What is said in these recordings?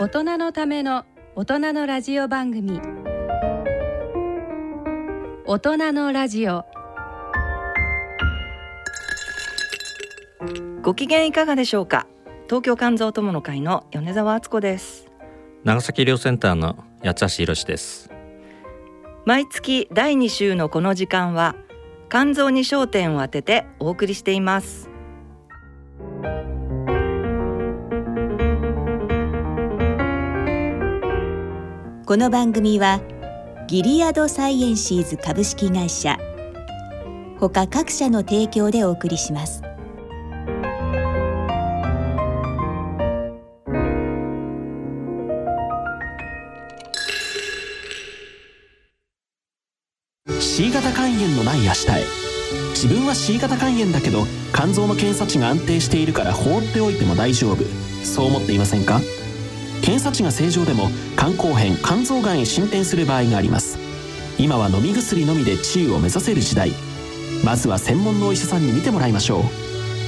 大人のための大人のラジオ番組。大人のラジオ。ご機嫌いかがでしょうか？東京肝臓友の会の米澤敦子です。長崎医療センターの八橋博です。毎月第2週のこの時間は肝臓に焦点を当ててお送りしていますこの番組はギリアドサイエンシーズ株式会社他各社の提供でお送りします。C 型肝炎のない明日へ。自分は C 型肝炎だけど肝臓の検査値が安定しているから放っておいても大丈夫。そう思っていませんか？検査値が正常でも肝硬変肝臓がんへ進展する場合があります。今は飲み薬のみで治癒を目指せる時代。まずは専門のお医者さんに診てもらいましょう。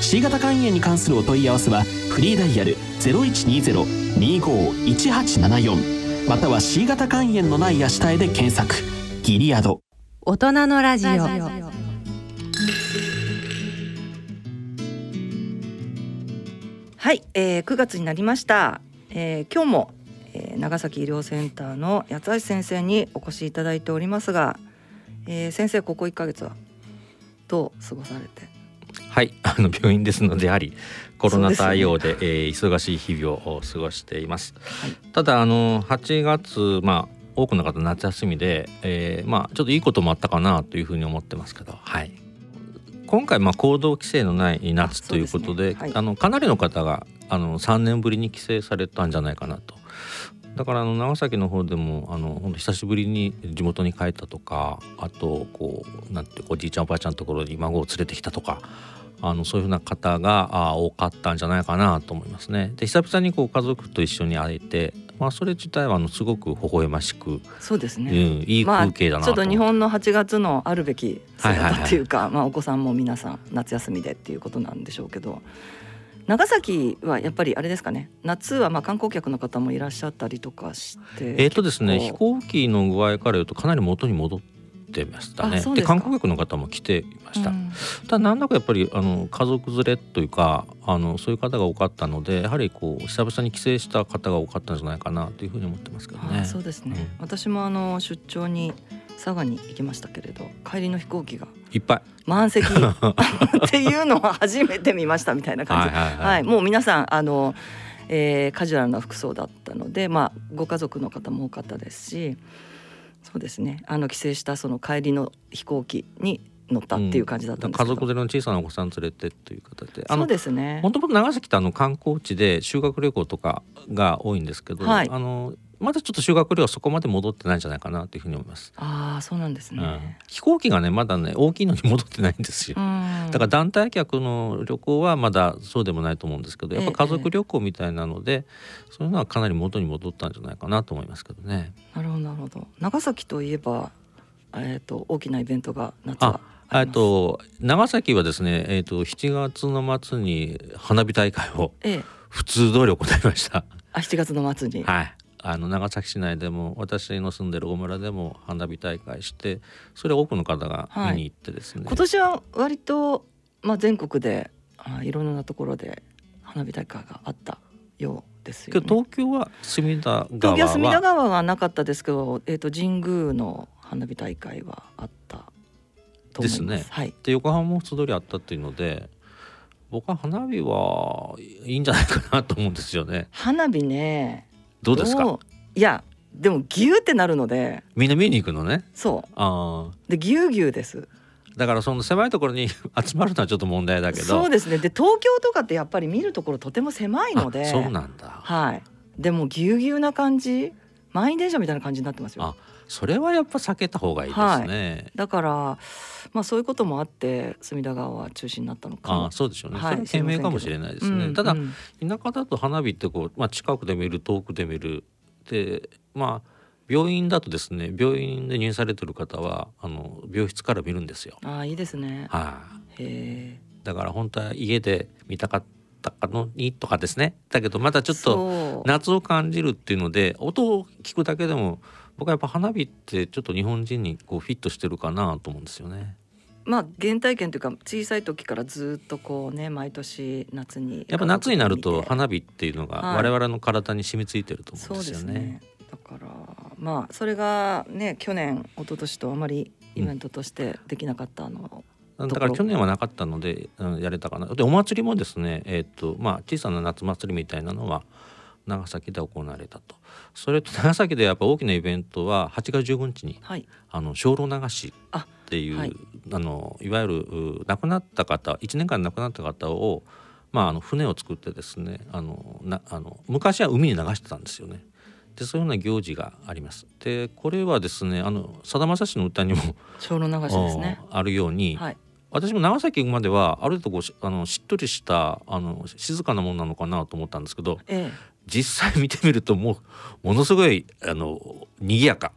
C 型肝炎に関するお問い合わせはフリーダイヤル0120-25-1874または C 型肝炎のない明日へで検索。ギリアド。大人のラジオ。はい、えー、9月になりました、えー、今日も、えー、長崎医療センターの八橋先生にお越しいただいておりますが、えー、先生ここ1ヶ月はどう過ごされて？はい あの病院ですのでやはりコロナ対応でで、ね、えー、忙しい日々を過ごしています、はい、ただあの8月まあ多くの方夏休みで、えー、まあちょっといいこともあったかなというふうに思ってますけど、はい、今回まあ行動規制のない夏ということで、ね。はい、あのかなりの方があの3年ぶりに帰省されたんじゃないかなと。だからあの長崎の方でもあの本当久しぶりに地元に帰ったとかあとこうなんておじいちゃんおばあちゃんのところに孫を連れてきたとかあのそういうふうな方があ多かったんじゃないかなと思いますね。で久々にこう家族と一緒に会えてまあ、それ自体はあのすごく微笑ましくそうですね、うん、いい風景だな、まあ、ちょっと日本の8月のあるべき姿っていうか、まあ、お子さんも皆さん夏休みでっていうことなんでしょうけど長崎はやっぱりあれですかね。夏はまあ観光客の方もいらっしゃったりとかして。えっ、とですね飛行機の具合から言うとかなり元に戻ってましたね。で観光客の方も来ていました、うん、ただなんだかやっぱりあの家族連れというかあのそういう方が多かったのでやはりこう久々に帰省した方が多かったんじゃないかなというふうに思ってますけどね。そうですね、うん、私もあの出張に佐賀に行きましたけれど帰りの飛行機がいっぱい。満席。っていうのは初めて見ましたみたいな感じ。はい、はい、もう皆さんあの、えー、カジュアルな服装だったので、まあ、ご家族の方も多かったですしそうですね。あの帰省したその帰りの飛行機に乗ったっていう感じだったんです家族連れの小さなお子さん連れてという形で。そうですね。もともと長崎ってあの観光地で修学旅行とかが多いんですけど、はい、あのまだちょっと修学旅行はそこまで戻ってないんじゃないかなというふうに思います。ああ、そうなんですね、うん、飛行機がね、まだね、大きいのに戻ってないんですよ。だから団体客の旅行はまだそうでもないと思うんですけど、やっぱ家族旅行みたいなので、ええ、そういうのはかなり元に戻ったんじゃないかなと思いますけどね。なるほど、なるほど。長崎といえば、えっ、ー、と大きなイベントが夏は。えっと長崎はですね、えっ、ー、と7月の末に花火大会を普通通り行いました。ええ、あ7月の末に。はい。あの長崎市内でも私の住んでる大村でも花火大会してそれ多くの方が見に行ってですね、はい、今年は割と、まあ、全国であいろんなところで花火大会があったようですよ、ね、東京は隅田川は東京は隅田川はなかったですけど、えーと、と神宮の花火大会はあったと思います。ですね、はい、で横浜も普通通りあったっていうので僕は花火はいいんじゃないかなと思うんですよね。花火ねどうですか？いやでもギューってなるので。みんな見に行くのね。そう。あでギューギューです。だからその狭いところに 集まるのはちょっと問題だけど。そうですね。で東京とかってやっぱり見るところとても狭いので。そうなんだ。はい。でもぎゅうぎゅうな感じ満員電車みたいな感じになってますよ。あそれはやっぱ避けた方がいいですね、はい、だからまあそういうこともあって隅田川は中止になったのかあそうでしょうね、はい、それ懸命かもしれないですね、うん、ただ、うん、田舎だと花火ってこう、まあ、近くで見る遠くで見る。でまあ病院だとですね病院で入院されてる方はあの病室から見るんですよ。あいいですね。はい、へだから本当は家で見たかっったのにとかですね。だけどまたちょっと夏を感じるっていうので音を聞くだけでも僕はやっぱ花火ってちょっと日本人にこうフィットしてるかなと思うんですよね。まあ原体験というか小さい時からずっとこうね毎年夏にやっぱ夏になると花火っていうのが我々の体に染みついてると思うんですよね。はい、ね。だからまあそれがね去年一昨年とあまりイベントとしてできなかったの、うん、だから去年はなかったので、うん、やれたかな。でお祭りもですね、えーとまあ、小さな夏祭りみたいなのは長崎で行われたと。それと 長崎でやっぱ大きなイベントは8月15日に、はい、あの精霊流しっていう、はい、あのいわゆる亡くなった方1年間亡くなった方を、まあ、あの船を作ってですねあのなあの昔は海に流してたんですよね。でそういうような行事があります。でこれはですねあのさだまさしの歌にも精霊流しですね。あるように、はい、私も長崎行くまではある程度こうあのしっとりしたあの静かなものなのかなと思ったんですけど、ええ、実際見てみるともうものすごいあの賑やか。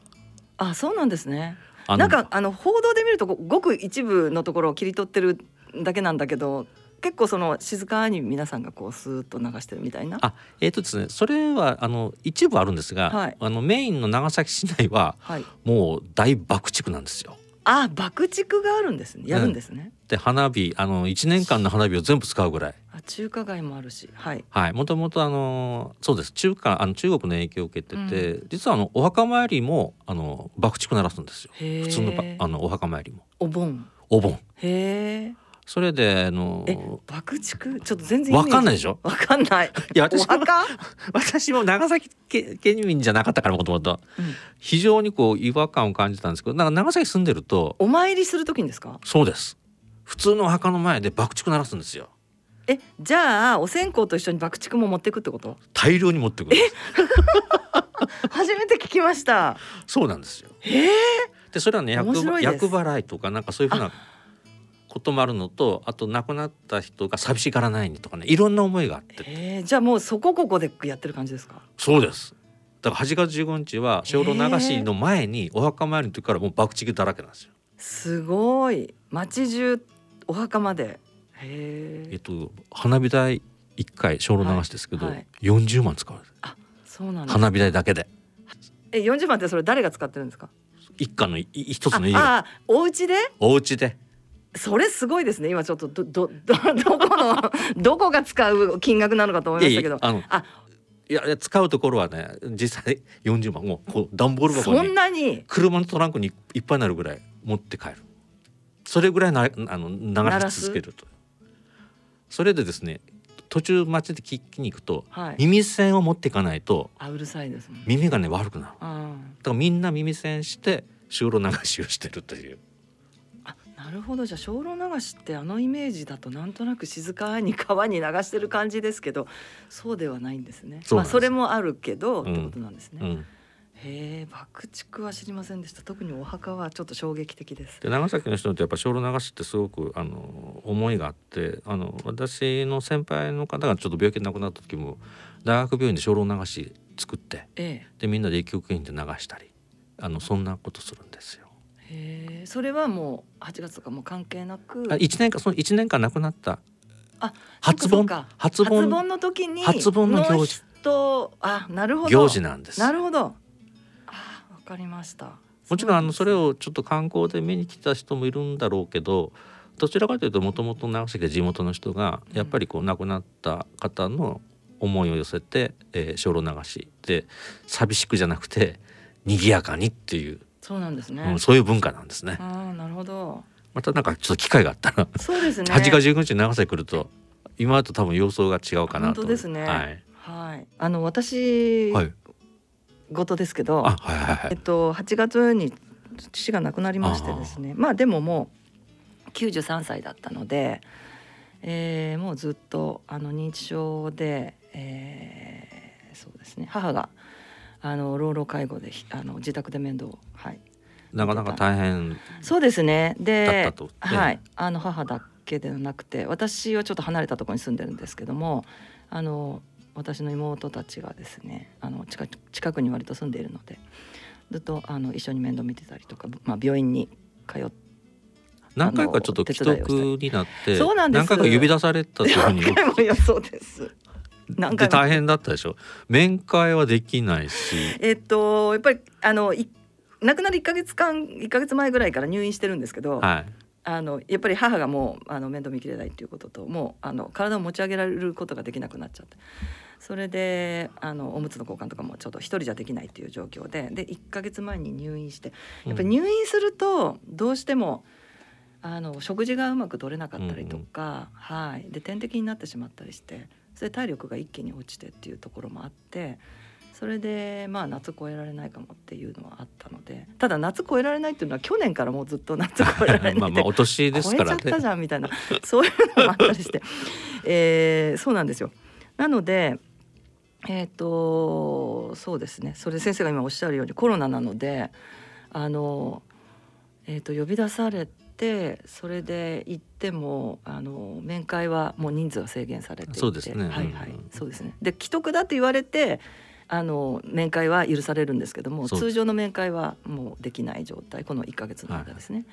あそうなんですね。なんかあの報道で見るとごく一部のところを切り取ってるだけなんだけど結構その静かに皆さんがこうスーッと流してるみたいな。あえっ、ー、とですねそれはあの一部あるんですが、はい、あのメインの長崎市内は、はい、もう大爆竹なんですよ。あ爆竹があるんですね。やるんですね。うん、で花火あの1年間の花火を全部使うぐらい。あ中華街もあるし。はい。はい。もともとあのそうです。中華あの中国の影響を受けてて、うん、実はあのお墓参りもあの爆竹鳴らすんですよ。普通のあのお墓参りも。お盆。お盆。へえそれであの爆竹？ちょっと全然わかんないでしょ？わかんない。いや私も 私も長崎県民じゃなかったからもともと。非常にこう違和感を感じたんですけどなんか長崎住んでるとお参りする時にですか？そうです。普通のお墓の前で爆竹鳴らすんですよ。えじゃあお線香と一緒に爆竹も持ってくってこと？大量に持ってくる 初めて聞きました。そうなんですよ。ええー、でそれはね厄払いとかなんかそういうふうなこともあるのとあと亡くなった人が寂しがらないにとかねいろんな思いがあって、えー、じゃあもうそこここでやってる感じですか？そうです。だから8月15日は精霊流しの前にお墓参りの時からもう爆竹だらけなんですよ。すごい。街中お墓まで。えっと花火代一回精霊流しですけど、はいはい、40万使うあそうなん花火代だけで。え40万ってそれ誰が使ってるんですか？一家の一つの家ああお家で？お家でそれすごいですね。今ちょっとどどど どこのどこが使う金額なのかと思いましたけど。あのあ。いや使うところはね実際40万もうこう段ボール箱にそんなに？車のトランクにいっぱいになるぐらい持って帰る。それぐらいなあの流し続けると。それでですね途中町で聞きに行くと、はい、耳栓を持っていかないとあうるさいです、ね、耳がね悪くなる。だからみんな耳栓して精霊流しをしてるというなるほど。じゃあ精霊流しってあのイメージだとなんとなく静かに川に流してる感じですけどそうではないんですね。まあそれもあるけど、うん、ってことなんですね、うん、へえ爆竹は知りませんでした。特にお墓はちょっと衝撃的です。で長崎の人ってやっぱ精霊流しってすごくあの思いがあってあの私の先輩の方がちょっと病気で亡くなった時も大学病院で精霊流し作って、ええ、でみんなで一曲品で流したりあのそんなことするんですよそれはもう8月とかも関係なく？あ1年間その1年間亡くなった。あ初盆？初盆？初盆の時に初盆の行事。とあなるほど。行事なんです。なるほど。あわかりました。もちろんあのそれをちょっと観光で見に来た人もいるんだろうけどどちらかというともともと長崎で地元の人がやっぱりこう亡くなった方の思いを寄せて、えー、精霊流しで寂しくじゃなくて賑やかにっていうそうなんですね、うん、そういう文化なんですね。ああなるほど。またなんかちょっと機会があったらそうですね。8月19日に長崎来ると今と多分様相が違うかなと。本当ですね。はい、はい、あの私、はい、事ですけど、はいはいはい、えっと8月に父が亡くなりましてですね。まあでももう93歳だったので、えー、もうずっとあの認知症で、えー、そうですね。母があの老老介護であの自宅で面倒はいなかなか大変そうですね。で、はい。あの母だけではなくて私はちょっと離れたところに住んでるんですけどもあの私の妹たちがですねあの近近くに割と住んでいるのでずっとあの一緒に面倒見てたりとか、まあ、病院に通っ何回かちょっと既得になってそうなんです。何回か呼び出されたというふうに。何回もいやそうです何回大変だったでしょ。面会はできないし。えっとやっぱりあのい亡くなる1か月間1か月前ぐらいから入院してるんですけど、はい、あのやっぱり母がもうあの面倒見きれないっていうことともうあの体を持ち上げられることができなくなっちゃって。それであのおむつの交換とかもちょっと一人じゃできないっていう状況でで1か月前に入院してやっぱり入院するとどうしても、あの食事がうまく取れなかったりとか、はい、で点滴になってしまったりしてそれで体力が一気に落ちてっていうところもあって。それでまあ夏越えられないかもっていうのはあったのでただ夏越えられないっていうのは去年からもうずっと夏越えられない まあまあお年ですからね。超えちゃったじゃんみたいな。そういうのもあったりして、えー、そうなんですよ。なのでえっ、ー、とそうですね。それ先生が今おっしゃるようにコロナなのであの、えー、と呼び出されてそれで行ってもあの面会はもう人数が制限されていて。そうですね。はいはい、そうですね。で既得だって言われてあの面会は許されるんですけども通常の面会はもうできない状態この1か月の間ですね。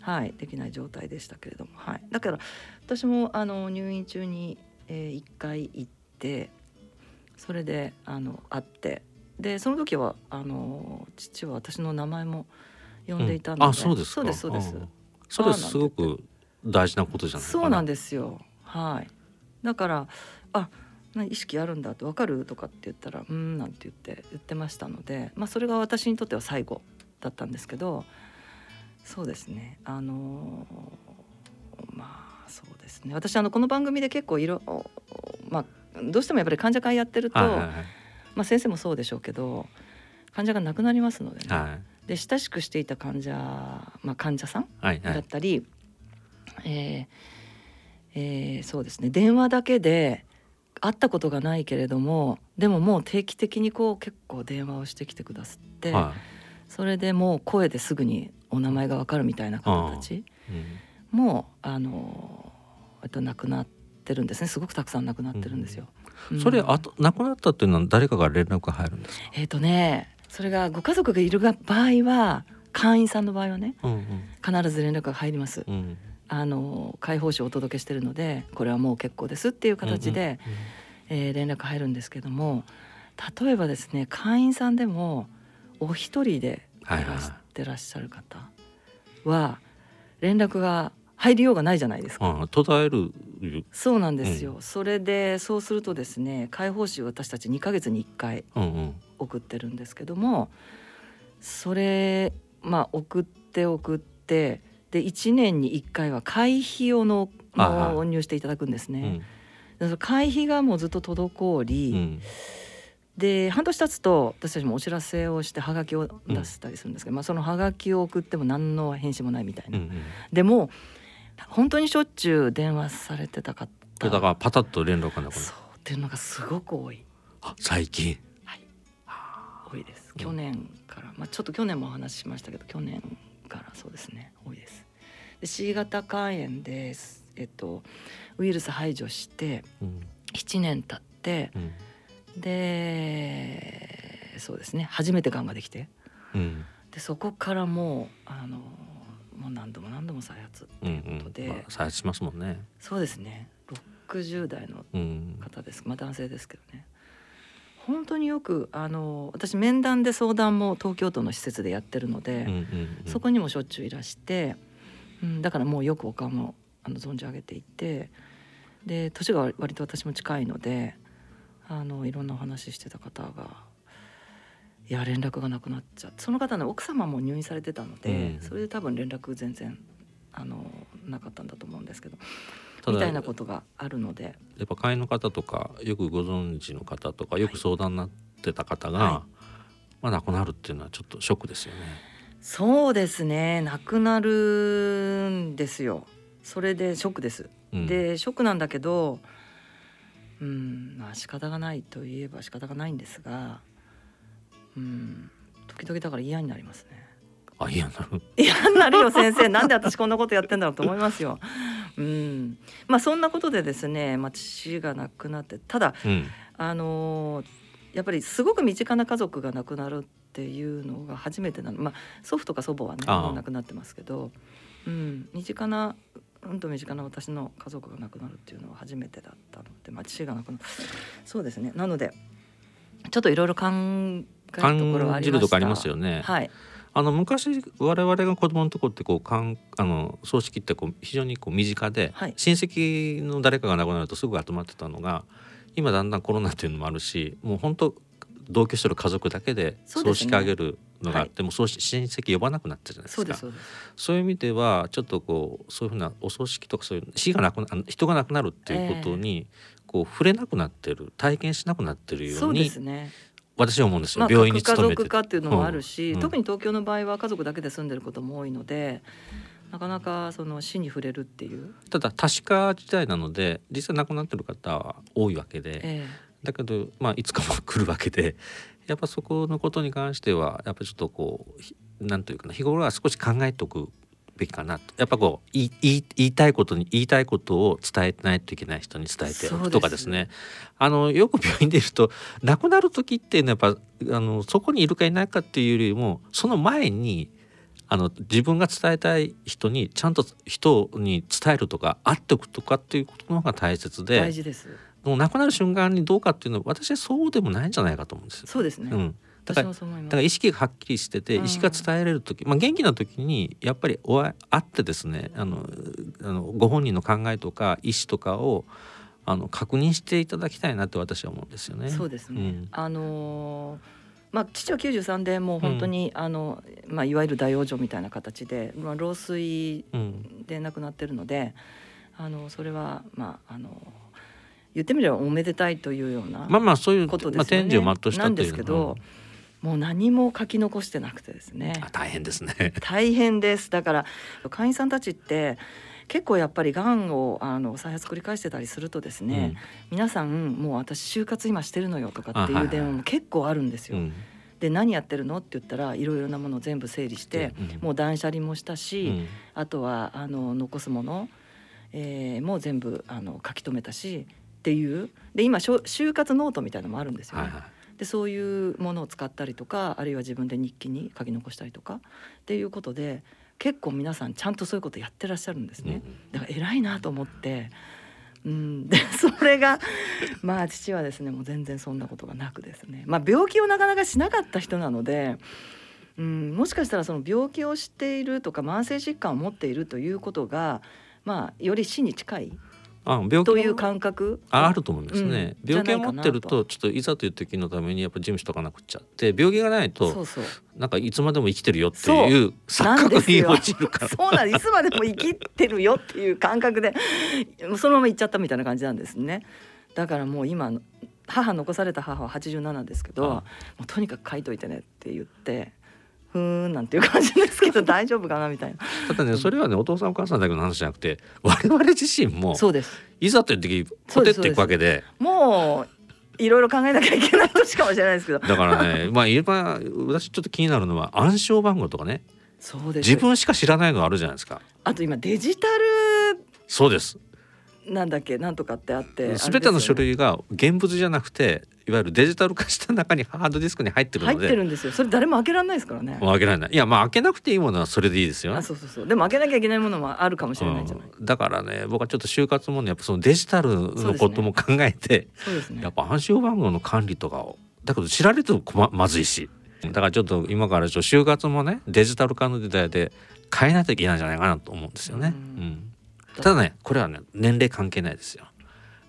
はい、はい、できない状態でしたけれども、はい、だから私もあの入院中に、えー、1回行ってそれであの会ってでその時はあの父は私の名前も呼んでいたので、うん、あそうですそうですそうです。それすごく大事なことじゃないそうなんですよ。はい。だからあ意識あるんだって分かる？とかって言ったら「うん」なんて言って言ってましたので、まあ、それが私にとっては最後だったんですけどそうですね。あのまあそうですね。私あのこの番組で結構いろまあどうしてもやっぱり患者会やってると、はいはいはい、まあ、先生もそうでしょうけど患者が亡くなりますのでね、はい、で親しくしていた患者、まあ、患者さんだったり、はいはい、えーえー、そうですね。電話だけで会ったことがないけれどもでももう定期的にこう結構電話をしてきてくださって、はい、それでもう声ですぐにお名前が分かるみたいな方たちも、うん、あのえっと亡くなってるんですね。すごくたくさん亡くなってるんですよ。うん、それあと亡くなったっていうのは誰かが連絡が入るんですか？えっ、とねそれがご家族がいる場合は会員さんの場合はね、うんうん、必ず連絡が入ります。うんあの解放誌をお届けしてるのでこれはもう結構ですっていう形で、うんうん、えー、連絡入るんですけども例えばですね会員さんでもお一人でいらしてらっしゃる方は連絡が入りようがないじゃないですか。途絶えるそうなんですよ、うん、それでそうするとですね解放誌私たち2か月に1回送ってるんですけども、うんうん、それまあ送って送ってで1年に1回は会費をの納入していただくんですね。うん、会費がもうずっと滞り、うん、で半年経つと私たちもお知らせをしてはがきを出したりするんですけど、うん、まあ、そのはがきを送っても何の返信もないみたいな。うんうん、でも本当にしょっちゅう電話されてた方。だからパタッと連絡がなくそうっていうのがすごく多い。最近。はい。多いです。去年から、まあ、ちょっと去年もお話ししましたけど去年からそうですね。多いです。で C 型肝炎で、えっと、ウイルス排除して7年経って、うん、でそうですね。初めてがんができて、うん、でそこからもうあのもう何度も何度も再発っていうことで、うん。うんまあ、再発しますもんね。そうですね。60代の方です、まあ男性ですけどね本当によくあの私面談で相談も東京都の施設でやってるので、うんうんうん、そこにもしょっちゅういらしてうん、だからもうよくお顔もあの存じ上げていてで年が割と私も近いのであのいろんなお話ししてた方がいや連絡がなくなっちゃってその方の奥様も入院されてたので、うん、それで多分連絡全然あのなかったんだと思うんですけどみたいなことがあるので。やっぱ会員の方とかよくご存知の方とかよく相談になってた方が、はい、まあ、亡くなるっていうのはちょっとショックですよね。そうですね。なくなるんですよ。それでショックです、うん、でショックなんだけどうんまあ仕方がないといえば仕方がないんですがうん時々だから嫌になりますね。あ嫌になる？嫌になるよ先生。なんで私こんなことやってんだろうと思いますようん。まあそんなことでですね、まあ、父が亡くなってただ、うん、あのやっぱりすごく身近な家族が亡くなるっていうのが初めてなの。まあ祖父とか祖母はねもう亡くなってますけどうん、身近なうんと身近な私の家族が亡くなるっていうのは初めてだったので、まあ、父が亡くなる。そうですね。なのでちょっといろいろ考えるところはありました。ありますよね。はいあの昔我々が子供のところってこうかんあの葬式ってこう非常にこう身近で、はい、親戚の誰かが亡くなるとすぐ集まってたのが今だんだんコロナっていうのもあるしもう本当同居してる家族だけで葬式あげるのがあって、ね、もそう親戚呼ばなくなったじゃないですか。そういう意味ではちょっとこうそういうふうなお葬式とかそういう死がなくな人が亡くなるっていうことに、こう触れなくなってる体験しなくなってるようにね、私は思うんですよ、まあ、病院に勤めて家族化っていうのもあるし、うん、特に東京の場合は家族だけで住んでることも多いのでなかなかその死に触れるっていう。ただ多子化時代なので実際亡くなってる方は多いわけで、えーだけど、まあ、いつかも来るわけで やっぱそこのことに関してはやっぱちょっとこうなんというかな日頃は少し考えておくべきかなと。やっぱこう言い言いたいことに言いたいことを伝えないといけない人に伝えておくとかですね。あのよく病院でいると亡くなる時っていうのはやっぱあのそこにいるかいないかっていうよりもその前にあの自分が伝えたい人にちゃんと人に伝えるとか会っておくとかっていうことの方が大切で大事ですもう亡くなる瞬間にどうかっていうのは私はそうでもないんじゃないかと思うんですそうですね、うん、だからだから意識がはっきりしてて意識が伝えられる時、まあ、元気な時にやっぱりお会会ってですねあのあのご本人の考えとか意思とかをあの確認していただきたいなって私は思うんですよね。そうですね、うん、あのーまあ、父は93でもう本当に、うん、あのまあ、いわゆる大往生みたいな形で、まあ、老衰で亡くなってるので、うん、あのそれはまああの言ってみればおめでたいというようなまあまあそういうことですよね。まあ、天寿を全うしたなんですけど、もう何も書き残してなくてですね。大変ですね。大変です。だから会員さんたちって結構やっぱりがんをあの再発繰り返してたりするとですね、うん、皆さんもう私就活今してるのよとかっていう電話も結構あるんですよ。で何やってるのって言ったらいろいろなものを全部整理して、うん、もう断捨離もしたし、うん、あとはあの残すもの、えー、もう全部あの書き留めたしっていうで今就活ノートみたいなのもあるんですよね。はいはい、でそういうものを使ったりとかあるいは自分で日記に書き残したりとかっていうことで結構皆さんちゃんとそういうことやってらっしゃるんですね。だから偉いなと思って。うん、でそれがまあ父はですねもう全然そんなことがなくですね、まあ、病気をなかなかしなかった人なので、うん、もしかしたらその病気をしているとか慢性疾患を持っているということが、まあ、より死に近いあ病気という感覚？あると思うんですね、うん、病気を持ってるとちょっといざという時のためにやっぱ事務しとかなくちゃって病気がないとそうそう。なんかいつまでも生きてるよっていう錯覚に陥るから。そうなんいつまでも生きてるよっていう感覚でそのまま行っちゃったみたいな感じなんですね。だからもう今母残された母は87ですけどもうとにかく書いといてねって言ってふーんなんていう感じですけど大丈夫かなみたいな。ただねそれはねお父さんお母さんだけの話じゃなくて我々自身もそうです。いざという時ポテっていくわけで。もういろいろ考えなきゃいけない年かもしれないですけど。だからね まあ言えば私ちょっと気になるのは暗証番号とかね。そうです。自分しか知らないのあるじゃないですか。あと今デジタルそうです。なんだっけ？なんとかってあってすべ、ての書類が現物じゃなくていわゆるデジタル化した中にハードディスクに入ってるので。入ってるんですよ。それ誰も開けられないですからね。開けられない。いやまあ開けなくていいものはそれでいいですよあそうそうそう。でも開けなきゃいけないものもあるかもしれないじゃない、うん、だからね僕はちょっと就活もねやっぱそのデジタルのことも考えてそうですね、ね、やっぱ暗証番号の管理とかをだけど知られてもままずいし。だからちょっと今からちょ就活もねデジタル化の時代で変えないといけないんじゃないかなと思うんですよね。うん、うん、ただねこれはね年齢関係ないですよ。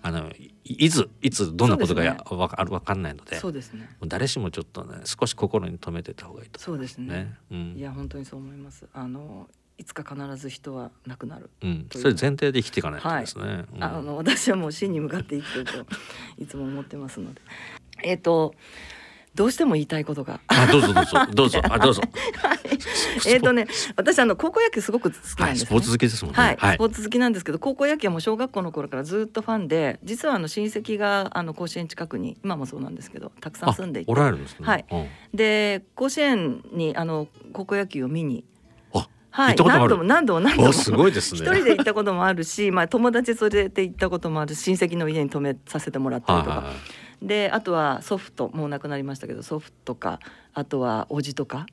あのいついつどんなことがや、ね、わかるわかんないのでそうですね。誰しもちょっとね少し心に留めてた方がいいとそうですね、うん、いや本当にそう思います。あのいつか必ず人は亡くなる、うん、それ前提で生きていかないとですね、はい。うん、あの私はもう死に向かって生きてるといつも思ってますので。えっ、ー、とどうしても言いたいことが。あどうぞどうぞ どうぞあどうぞ。はい、えっとね私あの高校野球すごく好きなんです、ねはい、スポーツ好きですもんね、はい。はい、スポーツ好きなんですけど高校野球はもう小学校の頃からずっとファンで実はあの親戚があの甲子園近くに今もそうなんですけどたくさん住んでいて。おられるんですね。はい。うん、で甲子園にあの高校野球を見にはい、何度も何度も何度もすごいですね。一人で行ったこともあるし、まあ友達連れて行ったこともある親戚の家に泊めさせてもらったりとか。であとは祖父ともう亡くなりましたけど祖父とかあとは叔父とか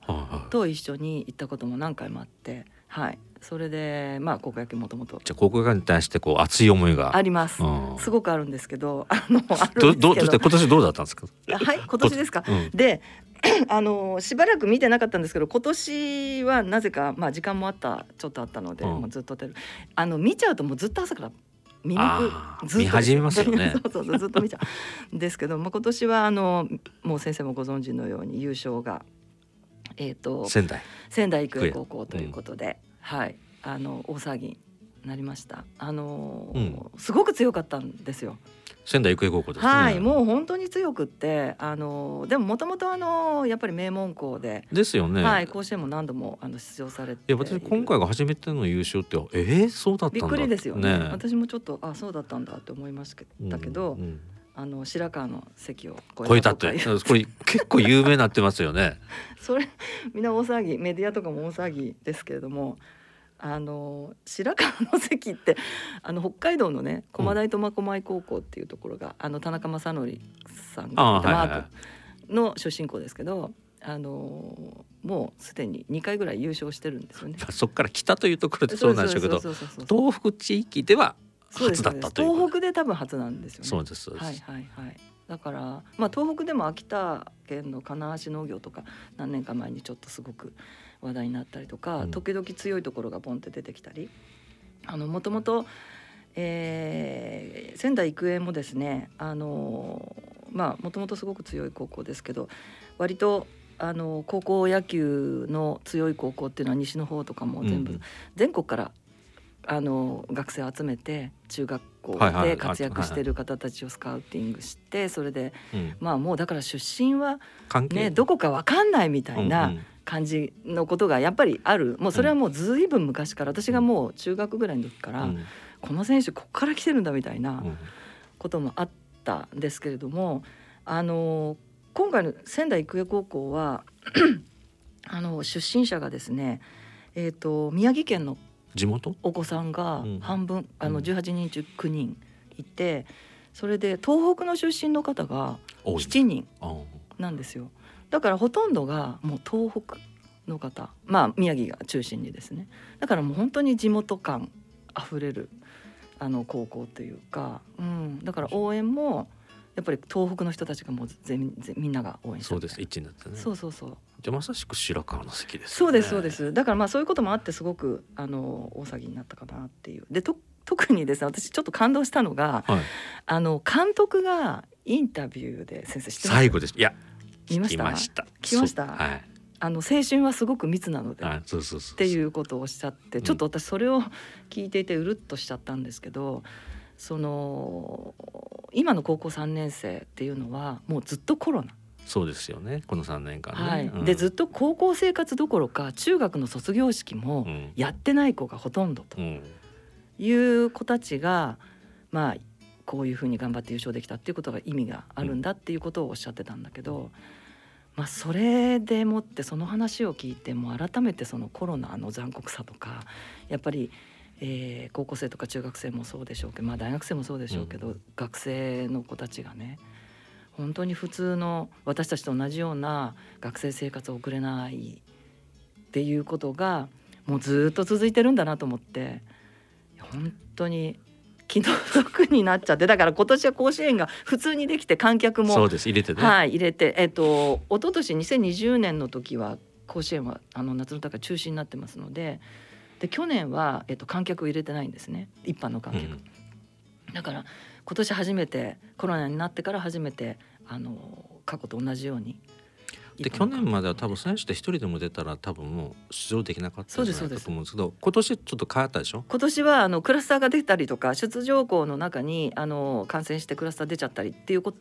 と一緒に行ったことも何回もあって。はい、それでまあ高校野球もともと。じゃあ高校野球に対してこう熱い思いが。あります、うん。すごくあるんですけど あのあどるんど。どうどうして今年どうだったんですか？はい今年ですか、うん。で あのしばらく見てなかったんですけど今年はなぜかまあ時間もあったちょっとあったので、うん。もうずっとテレビあの見ちゃうともうずっと朝から見に行あーくずっと見始めますよね。そうそうそうずっと見ちゃう。んですけど、まあ、今年はあのもう先生もご存知のように優勝がえっ、と仙台。仙台育英高校ということで、はい。あの大騒ぎになりました。あのーすごく強かったんですよ仙台育英高校ですね。はいもう本当に強くってあのーでももともとあのーやっぱり名門校で、ですよね、はい甲子園も何度もあの出場されていや私今回が初めての優勝ってえー、そうだったんだびっくりですよね。ね私もちょっとあそうだったんだって思いましたけど、うんうんあの白川の席を超えたって。これ結構有名になってますよね。それみんな大騒ぎメディアとかも大騒ぎですけれどもあの白川の関ってあの北海道のね駒大苫小牧高校っていうところが、あの田中正則さんがマークの出身校ですけど、あのもうすでに2回ぐらい優勝してるんですよね。まあそこから北というところでそうなんでしょうけど東北地域ではそうです初だったという東北で多分初なんですよね。そうです、はいはいはい。だからまあ東北でも秋田県の金足農業とか何年か前にちょっとすごく話題になったりとか、うん。時々強いところがボンって出てきたり、あのもともと。えー仙台育英もですねあのまあもともとすごく強い高校ですけど割とあの高校野球の強い高校っていうのは西の方とかも全部、うん全国からあの学生を集めて中学校で活躍してる方たちをスカウティングしてそれでうん。まあもうだから出身はねどこかわかんないみたいなん感じのことがやっぱりある。もうそれはもうずいぶん昔から。私がもう中学ぐらいの時からうん。この選手ここから来てるんだみたいなうん。こともあったんですけれどもあの今回の仙台育英高校は あの出身者がですねえー、と宮城県の地元？お子さんがうん。半分、あのうん。18人中9人いてそれで東北の出身の方が多い。7人あ。なんですよだからほとんどがもう東北の方まあ宮城が中心にですね。だからもう本当に地元感あふれるあの高校というか、うん、だから応援もやっぱり東北の人たちがもう全全みんなが応援してそうです一になってね。そうそうそう。じゃあまさしく白川の関ですそうですそうです。だからまあそういうこともあってすごくあの大騒ぎになったかなっていう。でと特にですね私ちょっと感動したのがはい。あの監督がインタビューで先生知ってます？最後ですいや見ました？聞きました。はい。あの青春はすごく密なのでっていうことをおっしゃってん。ちょっと私それを聞いていてうるっとしちゃったんですけどその今の高校3年生っていうのはもうずっとコロナ、そうですよね。この三年間ね、はい。うん。でずっと高校生活どころか中学の卒業式もうん。やってない子がほとんどとうん。いう子たちがまあこういうふうに頑張って優勝できたっていうことが意味があるんだっていうことをおっしゃってたんだけど、まあ、それでもってその話を聞いてもう改めてそのコロナの残酷さとかやっぱり、えー高校生とか中学生もそうでしょうけど、まあ、大学生もそうでしょうけど、う学生の子たちがね本当に普通の私たちと同じような学生生活を送れないっていうことがもうずっと続いてるんだなと思って本当に気の毒になっちゃってだから今年は甲子園が普通にできて観客もそうです。入れてね、はい入れてえっと一昨年2020年の時は甲子園はあの夏の大会中止になってますのでで去年は、えっと、観客を入れてないんですね。一般の観客、うん。だから今年初めてコロナになってから初めてあの過去と同じようにで去年までは多分選手で一人でも出たら多分もう出場できなかったんじゃないかと思うんですけど今年ちょっと変わったでしょ？今年はあのクラスターが出たりとか出場校の中にあの感染してクラスター出ちゃったりっていうこ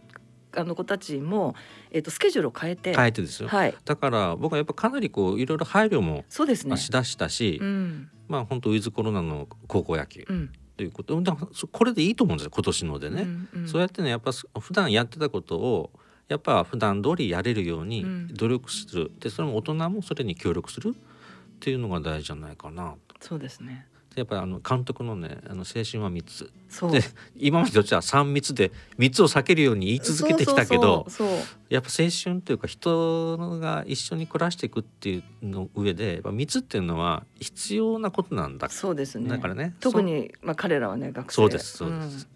あの子たちも、えっとスケジュールを変えて変えてですよ、はい。だから僕はやっぱかなりこういろいろ配慮もそうですね。まあしだしたし、うん。まあ本当ウィズコロナの高校野球。うん。ということ。だからそこれでいいと思うんですよ今年のでね、うんうん。そうやってねやっぱす普段やってたことをやっぱ普段通りやれるようにうん。努力する、でそれも大人もそれに協力するっていうのが大事じゃないかなと。そうですね。やっぱりあの監督のねあの青春は3つ。で今までどちら3密で3つを避けるように言い続けてきたけどやっぱ青春というか人が一緒に暮らしていくっていうの上でやっぱ密っていうのは必要なことなんだ。そうですね。だからね特にまあ彼らはね学生。そうですそうです、うん、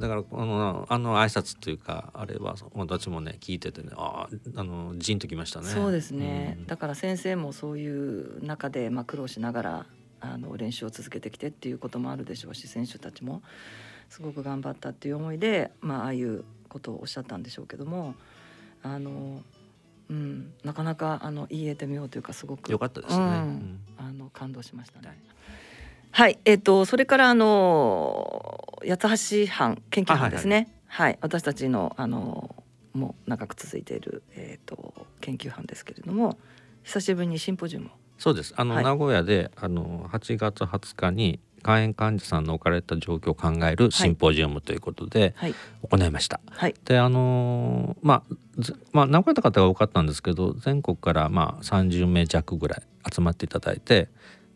だからあのあの挨拶というかあれは私もね聞いててねああのじんときましたね。そうですね、うん、だから先生もそういう中でまあ苦労しながらあの練習を続けてきてっていうこともあるでしょうし選手たちも。すごく頑張ったっていう思いで、まあ、ああいうことをおっしゃったんでしょうけどもあの、うん、なかなかあの言えてみようというかすごくよかったですね、うん、あの感動しましたね。はい、えっ、ー、とそれからあの八橋藩研究班ですね。はい、はい、私たちのあのもう長く続いているえっ、ー、と研究班ですけれども、久しぶりにシンポジウムを。そうです。あの、はい、名古屋であの8月20日に肝炎患者さんの置かれた状況を考えるシンポジウムということで行いました。はい、であのまあ、まあ名古屋の方が多かったんですけど全国からまあ30名弱ぐらい集まっていただいて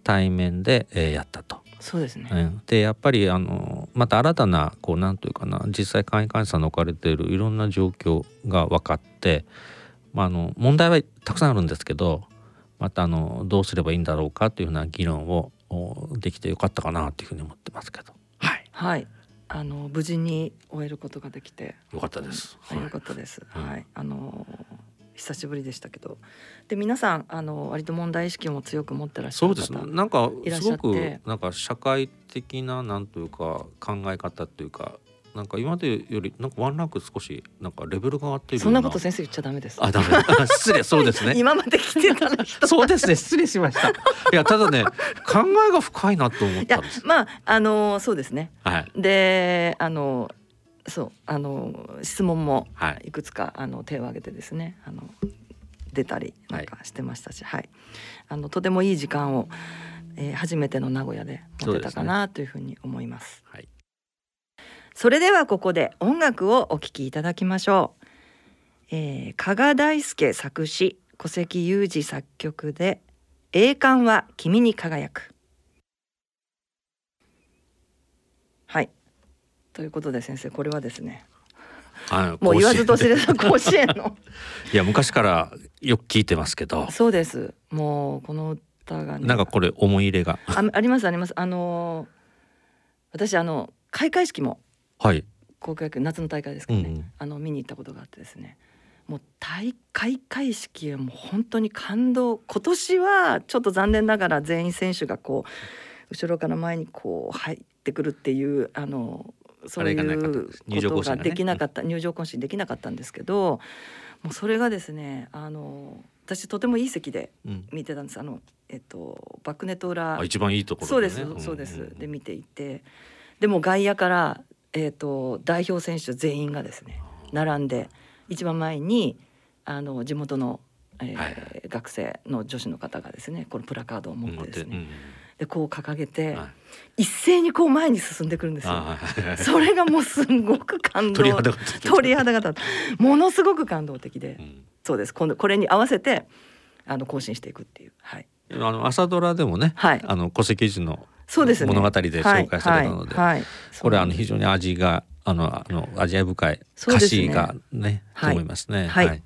対面で、えー、やったと。そうですね、でやっぱりあのまた新たなこうなんというかな実際肝炎患者さんの置かれているいろんな状況が分かって、まあ、あの問題はたくさんあるんですけどまたあのどうすればいいんだろうかというような議論をできてよかったかなというふうに思ってますけど。はい。はい。あの無事に終えることができて。よかったです。はい、よかったです。はい。あの久しぶりでしたけどで皆さんあの割と問題意識も強く持ってらっしゃる方そうですなんかすごくなんか社会的ななんというか考え方というかなんか今までよりなんかワンランク少しなんかレベルが上がっているそんなこと先生言っちゃダメです。あダメ。失礼そうですね。今まで来てた人。そうですね失礼しました。いやただね考えが深いなと思ったんです。まああのそうですね。はい。であのそうあの質問もい。くつか、はい、あの手を挙げてですねあの出たりなんかしてましたし、はい、はい、あのとてもいい時間を、えー、初めての名古屋で持てたかなというふうに思います。すね、はい。それではここで音楽をお聴きいただきましょう、えー、加賀大輔作詞小関裕二作曲で栄冠は君に輝くはいということで先生これはですねもう言わずと知れた甲子園の いや昔からよく聞いてますけど。そうです。もうこの歌がねなんかこれ思い入れが。あありますあります。あの私あの開会式もはい。高校野球夏の大会ですけどね、うん、あの見に行ったことがあってですねもう大会開式はもう本当に感動。今年はちょっと残念ながら全員選手がこう後ろから前にこう入ってくるっていうあのそういうことができなかった入場行進できなかったんですけどもうそれがですねあの私とてもいい席で見てたんです、うん、あのえっとバックネット裏。一番いいところ、ね、そうですそうです、で見ていて。でも外野からえーと、代表選手全員がですね並んで一番前にあの地元の、えー、はい、学生の女子の方がですねこのプラカードを持ってですね、うん、でこう掲げて、はい、一斉にこう前に進んでくるんですよ。それがもうすごく感動。鳥肌が立った。ものすごく感動的で、うん、そうです。今度これに合わせてあの更新していくっていう。はい、あの朝ドラでもね、はい、あの戸籍時のそうです、ね、物語で紹介されたので、はい。はい、これあの非常に味があのあの味わい深い歌詞がね、ね、と思いますね。はい、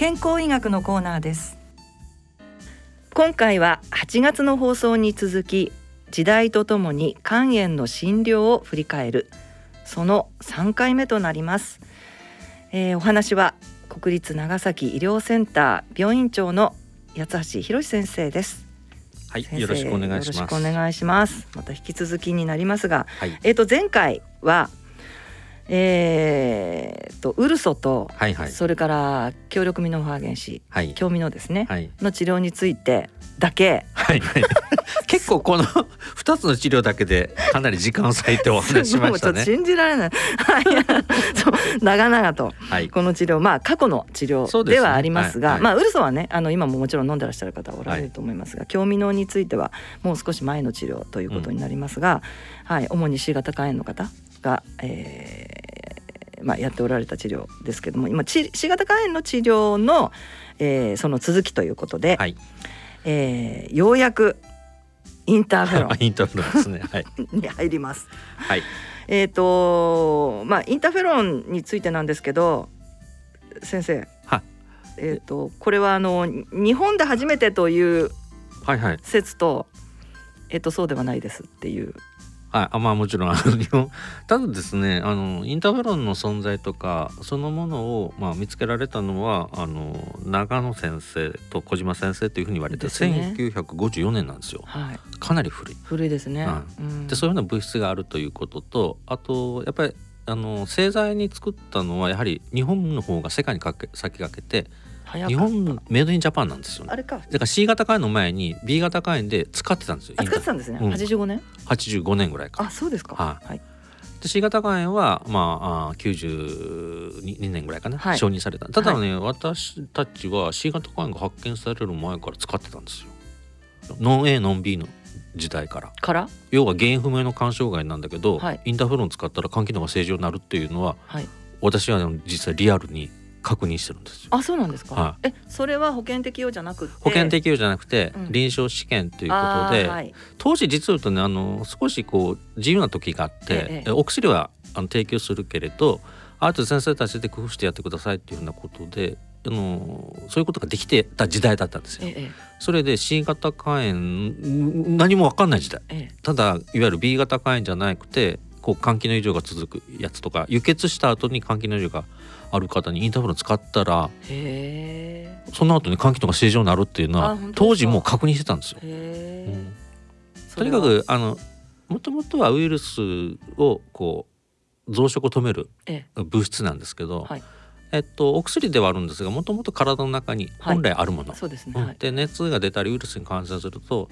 健康医学のコーナーです。今回は8月の放送に続き時代とともに肝炎の診療を振り返るその3回目となります、えー、お話は国立長崎医療センター病院長の八橋博先生です。はいよろしくお願いします。よろしくお願いします。また引き続きになりますが、はい、えっ、ー、と前回はえーと、ウルソと、はいはい、それから強力ミノファー原子、はい、強ミノですね、はい、の治療についてだけ、はい。はい、結構この 2つの治療だけでかなり時間を割いてお話しましたね。信じられない。はい、そう長々と、この治療まあ過去の治療ではありますが、すねはい。はい、まあウルソはねあの今ももちろん飲んでらっしゃる方おられると思いますが、興味脳についてはもう少し前の治療ということになりますが、うん、はい。主に C 型肝炎の方が、えーまあ、やっておられた治療ですけども今 C 型肝炎の治療の、えー、その続きということで、はい、えー、ようやくインターフェロン。インターフェロンですね、はい、に入ります。はい、えっ、ー、とまあインターフェロンについてなんですけど先生、はい、えっ、ー、とこれはあの日本で初めてという説と、はい。はい、えっ、ー、とそうではないですっていうはい、あまあもちろんあの日本。ただですねあのインターフェロンの存在とかそのものを、まあ、見つけられたのはあの長野先生と小島先生というふうに言われて、ね、1954年なんですよ、はい、かなり古い。古いですね、うん、でそういうような物質があるということとあとやっぱりあの製剤に作ったのはやはり日本の方が世界にかけ先駆けて日本メイドインジャパンなんですよ、ね、あれか。だから C 型肝炎の前に B 型肝炎で使ってたんですよ使ってたんですね、うん、85年？85年ぐらいかあそうですか。はい、はい。で C 型肝炎はまあ92年ぐらいかな、はい、承認された。ただね、はい、私たちは C 型肝炎が発見される前から使ってたんですよ。ノン A ノン B の時代から。から？要は原因不明の肝障害なんだけど、はい、インターフェロン使ったら肝機能が正常になるっていうのは、はい、私は実際リアルに確認してるんですあそうなんですか、はい、えそれは保険適用じゃなくて？保険適用じゃなくて、臨床試験ということで、はい、当時実を言うとねあの少しこう自由な時があって、ええ、お薬はあの提供するけれどあと先生たちで工夫してやってくださいっていうふうなことであのそういうことができてた時代だったんですよ。え、それで C 型肝炎何も分かんない時代、ただいわゆる B 型肝炎じゃなくてこう肝機能異常が続くやつとか輸血した後に肝機能異常がある方にインターフェロン使ったらその後に換気とか正常になるっていうのは当時もう確認してたんですよ。うん、とにかくあのもともとはウイルスをこう増殖を止める物質なんですけど、はい、えっと、お薬ではあるんですがもともと体の中に本来あるもの、はい、そうですね、で熱が出たりウイルスに感染すると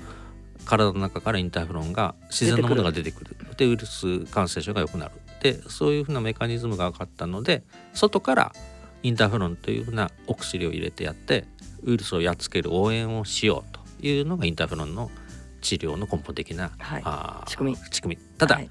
体の中からインターフェロンが自然なものが出てくる。でウイルス感染症が良くなる。でそういうふうなメカニズムが分かったので外からインターフェロンというふうなお薬を入れてやってウイルスをやっつける応援をしようというのがインターフェロンの治療の根本的な、はい、あ仕組み。仕組み。ただ、はい、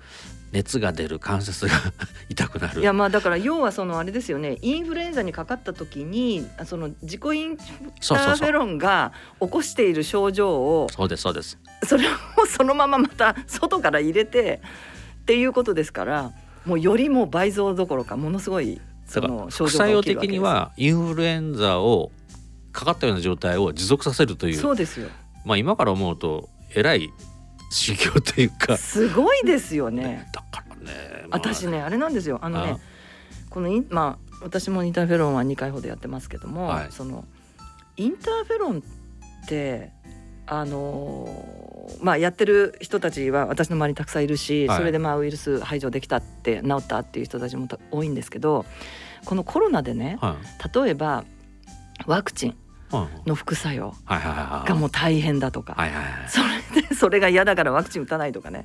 熱が出る関節が 痛くなる。いやまあだから要はそのあれですよね。インフルエンザにかかった時にその自己インターフェロンが起こしている症状をそうですそうです。それをそのまままた外から入れてっていうことですからもうよりも倍増どころかものすごいその症状が起きるわけ的にはインフルエンザをかかったような状態を持続させるという。そうですよ。まあ今から思うとえらい修行というか。すごいですよね。だからね、まあ、私ねあれなんですよ。あのねこのまあ私もインターフェロンは2回ほどやってますけども、はい、そのインターフェロンってあのまあやってる人たちは私の周りにたくさんいるし、はい、それでまあウイルス排除できたって治ったっていう人たちも多いんですけどこのコロナでね、はい、例えばワクチンの副作用がもう大変だとか、それでそ れが嫌だからワクチン打たないとかね。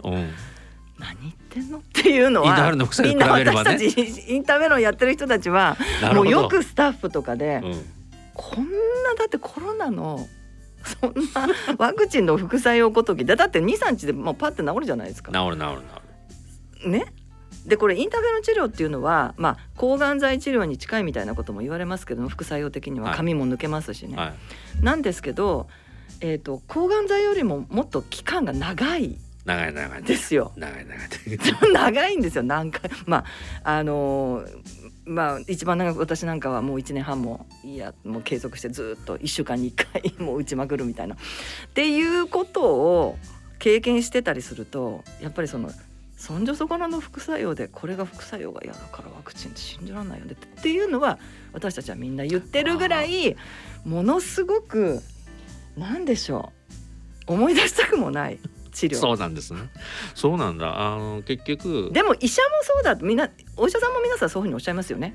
何言ってんのっていうのはみんな私たちインターメロンやってる人たちはもうよくスタッフとかで、うん、こんなだってコロナの そんなワクチンの副作用ごときでだって23日でもうパッて治るじゃないですか。治る治る治る。ね？でこれインターフェロン治療っていうのは、まあ、抗がん剤治療に近いみたいなことも言われますけども副作用的には髪も抜けますしね。はいはい、なんですけど、えーと、抗がん剤よりももっと期間が長い長い長いですよ。長い長い。長いんですよ何回。まああのー、まあ一番長く私なんかはもう1年半もいやもう継続してずっと1週間に1回 もう打ちまくるみたいな。っていうことを経験してたりするとやっぱりそのそんじょそこらの副作用でこれが副作用が嫌だからワクチンって信じられないよねっていうのは私たちはみんな言ってるぐらいものすごく何でしょう。思い出したくもない。治療。そうなんですね。そうなんだ。あの結局。でも医者もそうだ。みんなお医者さんも皆さんそういうふうにおっしゃいますよね。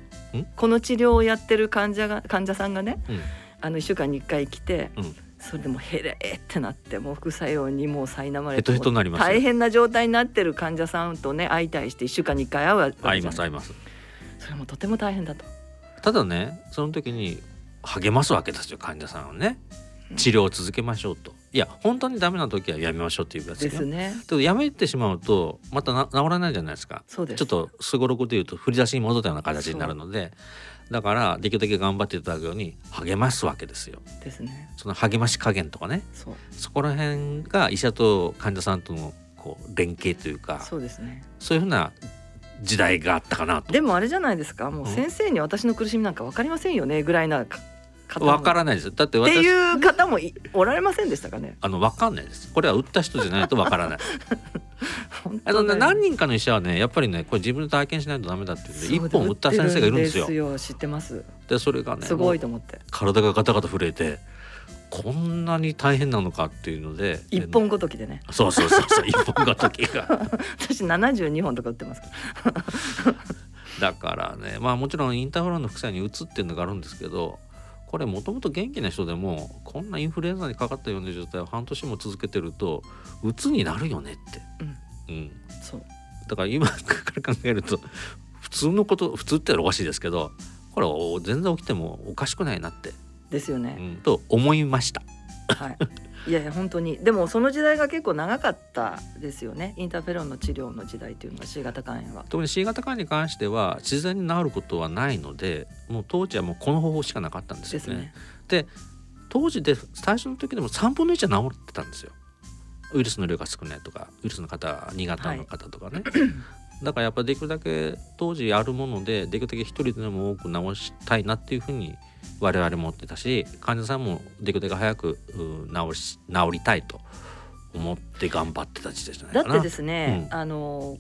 この治療をやってる患者が患者さんがね、うん、あの1週間に1回来て、うん。それでもへれってなってもう副作用にもう苛まれて大変な状態になってる患者さんとね相対して1週間に1回会うわけ会い。ます会います。それもとても大変だと。ただねその時に励ますわけですよ患者さんをね治療を続けましょうと、いや本当にダメな時はやめましょうっていうやつですね。でやめてしまうとまたな治らないじゃないですか。す。ちょっとすごろくでいうと振り出しに戻ったような形になるのでだからできるだけ頑張っていただくように励ますわけですよ。ですね。その励まし加減とかね。そう。そこら辺が医者と患者さんとのこう連携というかそうですね。そういうふうな時代があったかなと。でもあれじゃないですか。もう先生に私の苦しみなんかわかりませんよねぐらいなわからないですだってって私いう方もいおられませんでしたかね？あのわかんないですこれは打った人じゃないとわからない 本あのね何人かの医者はねやっぱりねこれ自分で体験しないとダメだって一本打った先生がいるんですよ知ってます。でそれがねすごいもと思って。う体がガタガタ震えてこんなに大変なのかっていうので一本ごときでね。そうそうそうそう一本が時が 私七十二本とか打ってますから。だからねまあもちろんインターフェロンの副作用に移ってるのがあるんですけどこれもともと元気な人でもこんなインフルエンザにかかったような状態を半年も続けてるとうつになるよねって、うん、そう。だから今から考えると普通のこと普通っておかしいですけどこれ全然起きてもおかしくないなって、うですよね。ん、と思いました。はい。いやいや本当にでもその時代が結構長かったですよねインターフェロンの治療の時代っていうのが C 型肝炎は特に C 型肝炎に関しては自然に治ることはないのでもう当時はもうこの方法しかなかったんですよね。ですねで当時で最初の時でも3分の1は治ってたんですよ。ウイルスの量が少ないとかウイルスの方2型の方とかね。だからやっぱりできるだけ当時あるものでできるだけ一人でも多く治したいなっていうふうに我々もってたし患者さんもできるだけ早くう治し治りたいと思って頑張ってた時代じゃないかな。だってですね、うんあの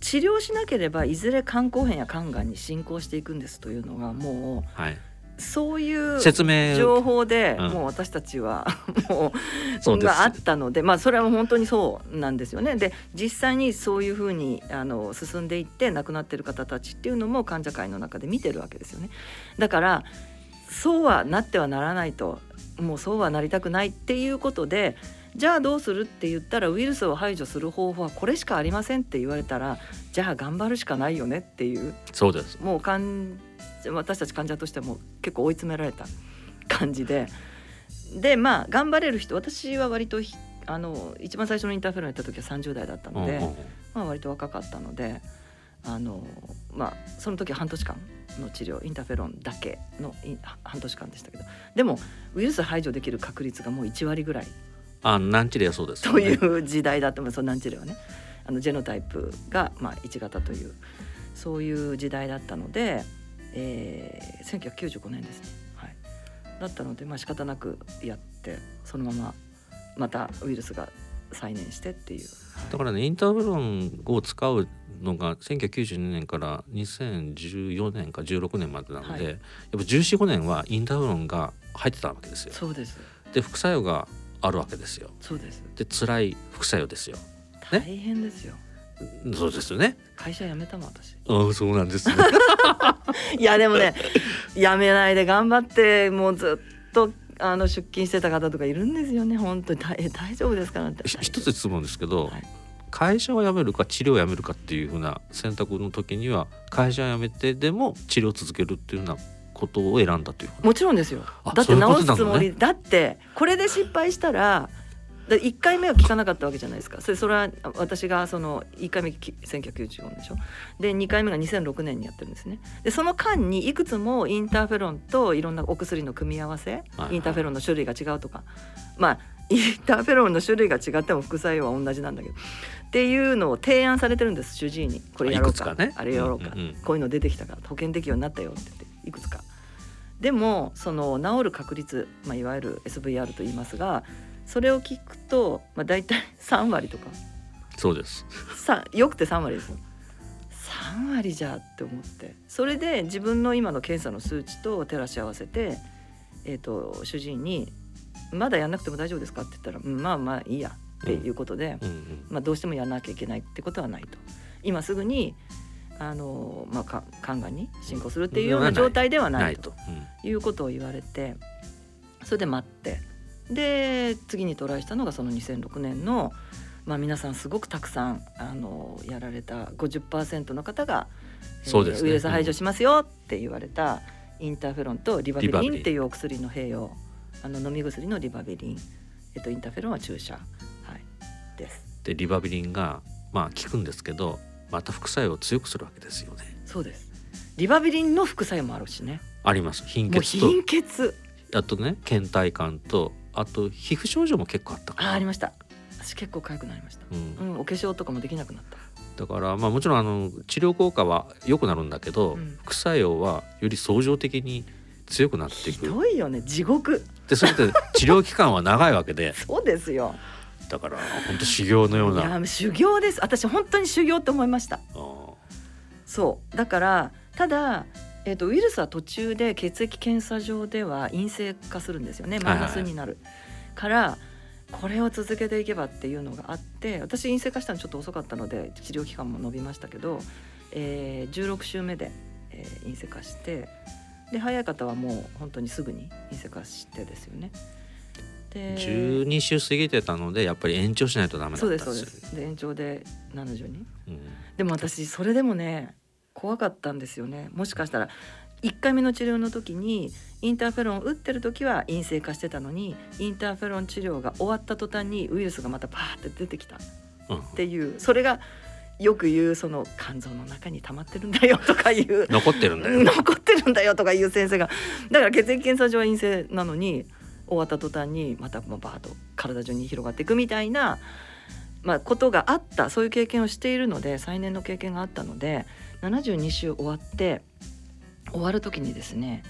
治療しなければいずれ肝硬変や肝がんに進行していくんですというのがもはい、うそういう説明情報で、うんもう私たちは もうそうがあったのでまあそれは本当にそうなんですよね。で実際にそういうふうにあの進んでいって亡くなってる方たちっていうのも患者会の中で見てるわけですよね。だからそうはなってはならないと。もうそうはなりたくないっていうことでじゃあどうするって言ったらウイルスを排除する方法はこれしかありませんって言われたらじゃあ頑張るしかないよねっていう。そうです。もう患私たち患者としてはもう結構追い詰められた感じで。でまあ頑張れる人私は割とひあの一番最初のインターフェロンやった時は30代だったので、うんうんうん。まあ、割と若かったのであの、まあ、その時は半年間の治療インターフェロンだけのい半年間でしたけどでもウイルス排除できる確率がもう1割ぐらい。あ難治療はそうですよとね、いう時代だと思いますその難治療はね。あのジェノタイプが、まあ、1型というそういう時代だったので、えー、1995年ですね、はい、だったので、まあ仕方なくやってそのまままたウイルスが再燃してっていう。だからねインターフェロンを使うのが1992年から2014年か16年までなので、はいやっぱ1415年はインターフェロンが入ってたわけですよ。そうですで副作用があるわけですよ。そうですで辛い副作用ですよ。大変ですよ、そうですよね。会社辞めたもん私ああそうなんですね。いやでもね辞めないで頑張ってもうずっとあの出勤してた方とかいるんですよね本当に大え大丈夫ですかなんてひ一つ質問ですけど、はい会社を辞めるか治療を辞めるかっていうふうな選択の時には会社を辞めてでも治療を続けるっていうようなことを選んだというもちろんですよ。あだって治すつもり、だってこれで失敗したらだ1回目は聞かなかったわけじゃないですか。それそれは私がその1回目き1995年でしょ。で2回目が2006年にやってるんですね。でその間にいくつもインターフェロンといろんなお薬の組み合わせ、はい。インターフェロンの種類が違うとか。まあインターフェロンの種類が違っても副作用は同じなんだけど。っていうのを提案されてるんです主治医に。これやろうか。ね。あれやろうか、うんうんうん。こういうの出てきたから保険適用になったよって言っていくつか。でもその治る確率、まあ、いわゆる SVR と言いますがそれを聞くと、まあ、大体3割とか。そうです。さよくて3割ですよ。3割じゃって思って。それで自分の今の検査の数値と照らし合わせて、えー、と主治医に「まだやんなくても大丈夫ですか?」って言ったら「うんまあまあいいや」っていうことで、うんうんまあ、どうしてもやらなきゃいけないってことはないと。今すぐにあの、まあ、か肝がんに進行するっていうような状態ではないと。うん。いうことを言われてそれで待って。で次にトライしたのがその2006年の、まあ、皆さんすごくたくさんあのやられた50%の方が、えーそうですね。ウイルス排除しますよって言われたインターフェロンとリバビリンっていうお薬の併用あの飲み薬のリバビリンえっと、インターフェロンは注射、はい、です。でリバビリンがまあ効くんですけどまた副作用を強くするわけですよね。そうです。リバビリンの副作用もあるしね。あります。貧血と貧血。あとね倦怠感とあと皮膚症状も結構あったあありました。私結構痒くなりました、うん、うん、お化粧とかもできなくなった。だからまあもちろんあの治療効果は良くなるんだけど、うん、副作用はより相乗的に強くなっていく。ひどいよね地獄。でそれって治療期間は長いわけで。そうですよ。だから本当修行のような。いや修行です。私本当に修行って思いました。そう。だからただえーと、ウイルスは途中で血液検査上では陰性化するんですよね。マイナスになる、からこれを続けていけばっていうのがあって私陰性化したのちょっと遅かったので治療期間も延びましたけど、えー、16週目で、えー、陰性化してで早い方はもう本当にすぐに陰性化してですよね。で12週過ぎてたのでやっぱり延長しないとダメだったんですそうですそうです。で延長で70人、うん、でも私それでもね怖かったんですよね。もしかしたら1回目の治療の時にインターフェロン打ってる時は陰性化してたのにインターフェロン治療が終わった途端にウイルスがまたパーって出てきたっていう、うん、それがよく言うその肝臓の中に溜まってるんだよとかいう。残ってるんだよ。残ってるんだよとかいう先生が。だから血液検査上は陰性なのに終わった途端にまたもうバーッと体中に広がっていくみたいな、まあ、ことがあったそういう経験をしているので再燃の経験があったので72週終わって終わる時にですね、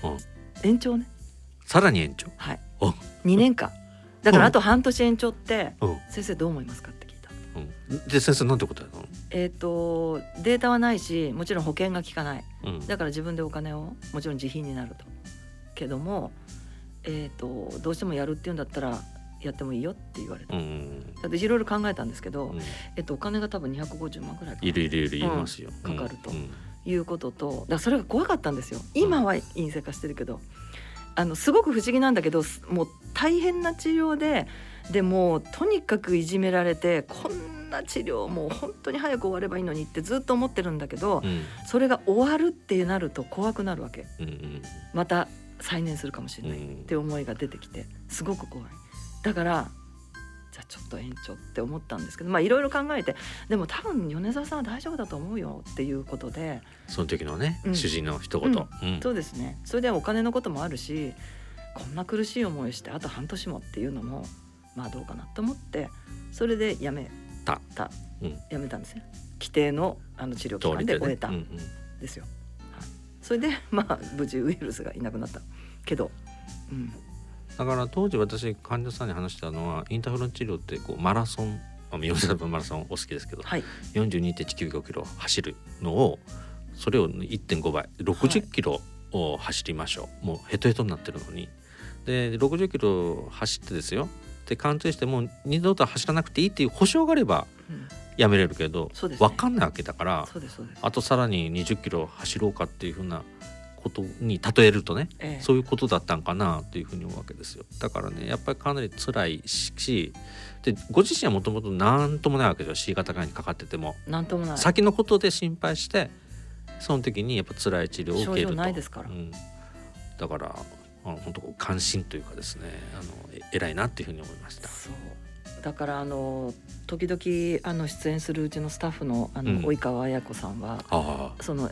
延長ね。さらに延長？はい。2年間。だからあと半年延長って先生どう思いますか？で先生なんて答えたの？えっ、ー、とデータはないしもちろん保険が効かない、うん、だから自分でお金をもちろん自費になると。けどもえっ、ー、とどうしてもやるっていうんだったらやってもいいよって言われた、うん、だっていろいろ考えたんですけど、うん、えっと、お金が多分250万ぐらいいるいるいるいますよ、かかると、いうこととだそれが怖かったんですよ。今は陰性化してるけど、あのすごく不思議なんだけどもう大変な治療ででもとにかくいじめられてこんな治療もう本当に早く終わればいいのにってずっと思ってるんだけど、うん、それが終わるってなると怖くなるわけ、うんうん、また再燃するかもしれないって思いが出てきてすごく怖い。だからじゃあちょっと延長って思ったんですけどまあいろいろ考えてでも多分米沢さんは大丈夫だと思うよっていうことでその時のね、うん、主人の一言、うん。うん、そうですね。それでお金のこともあるしこんな苦しい思いしてあと半年もっていうのもまあどうかなと思ってそれでやめた。た、やめたんですね規定のあの治療期間で終えた。んですよ。はい、それで まあ無事ウイルスがいなくなったけど、うん、だから当時私患者さんに話したのはインターフェロン治療ってこうマラソン三好さんマラソンお好きですけど、はい、42.195キロ走るのをそれを1.5倍60キロを走りましょう、はい、もうヘトヘトになってるのに。で60キロ走ってですよで貫通してもう二度と走らなくていいっていう保証があればやめれるけど、うんね、分かんないわけだからあとさらに20キロ走ろうかっていうふうなことに例えるとね、ええ、そういうことだったんかなというふうに思うわけですよ。だからねやっぱりかなり辛いしでご自身はもともと何ともないわけですよ。C 型がんにかかってても。何ともない。先のことで心配してその時にやっぱ辛い治療を受けると。ないですから、うん、だからあの本当関心というかですねあの偉いなっていうふうに思いました。そう。だからあの時々あの出演するうちのスタッフのあの、うん、及川綾子さんは、その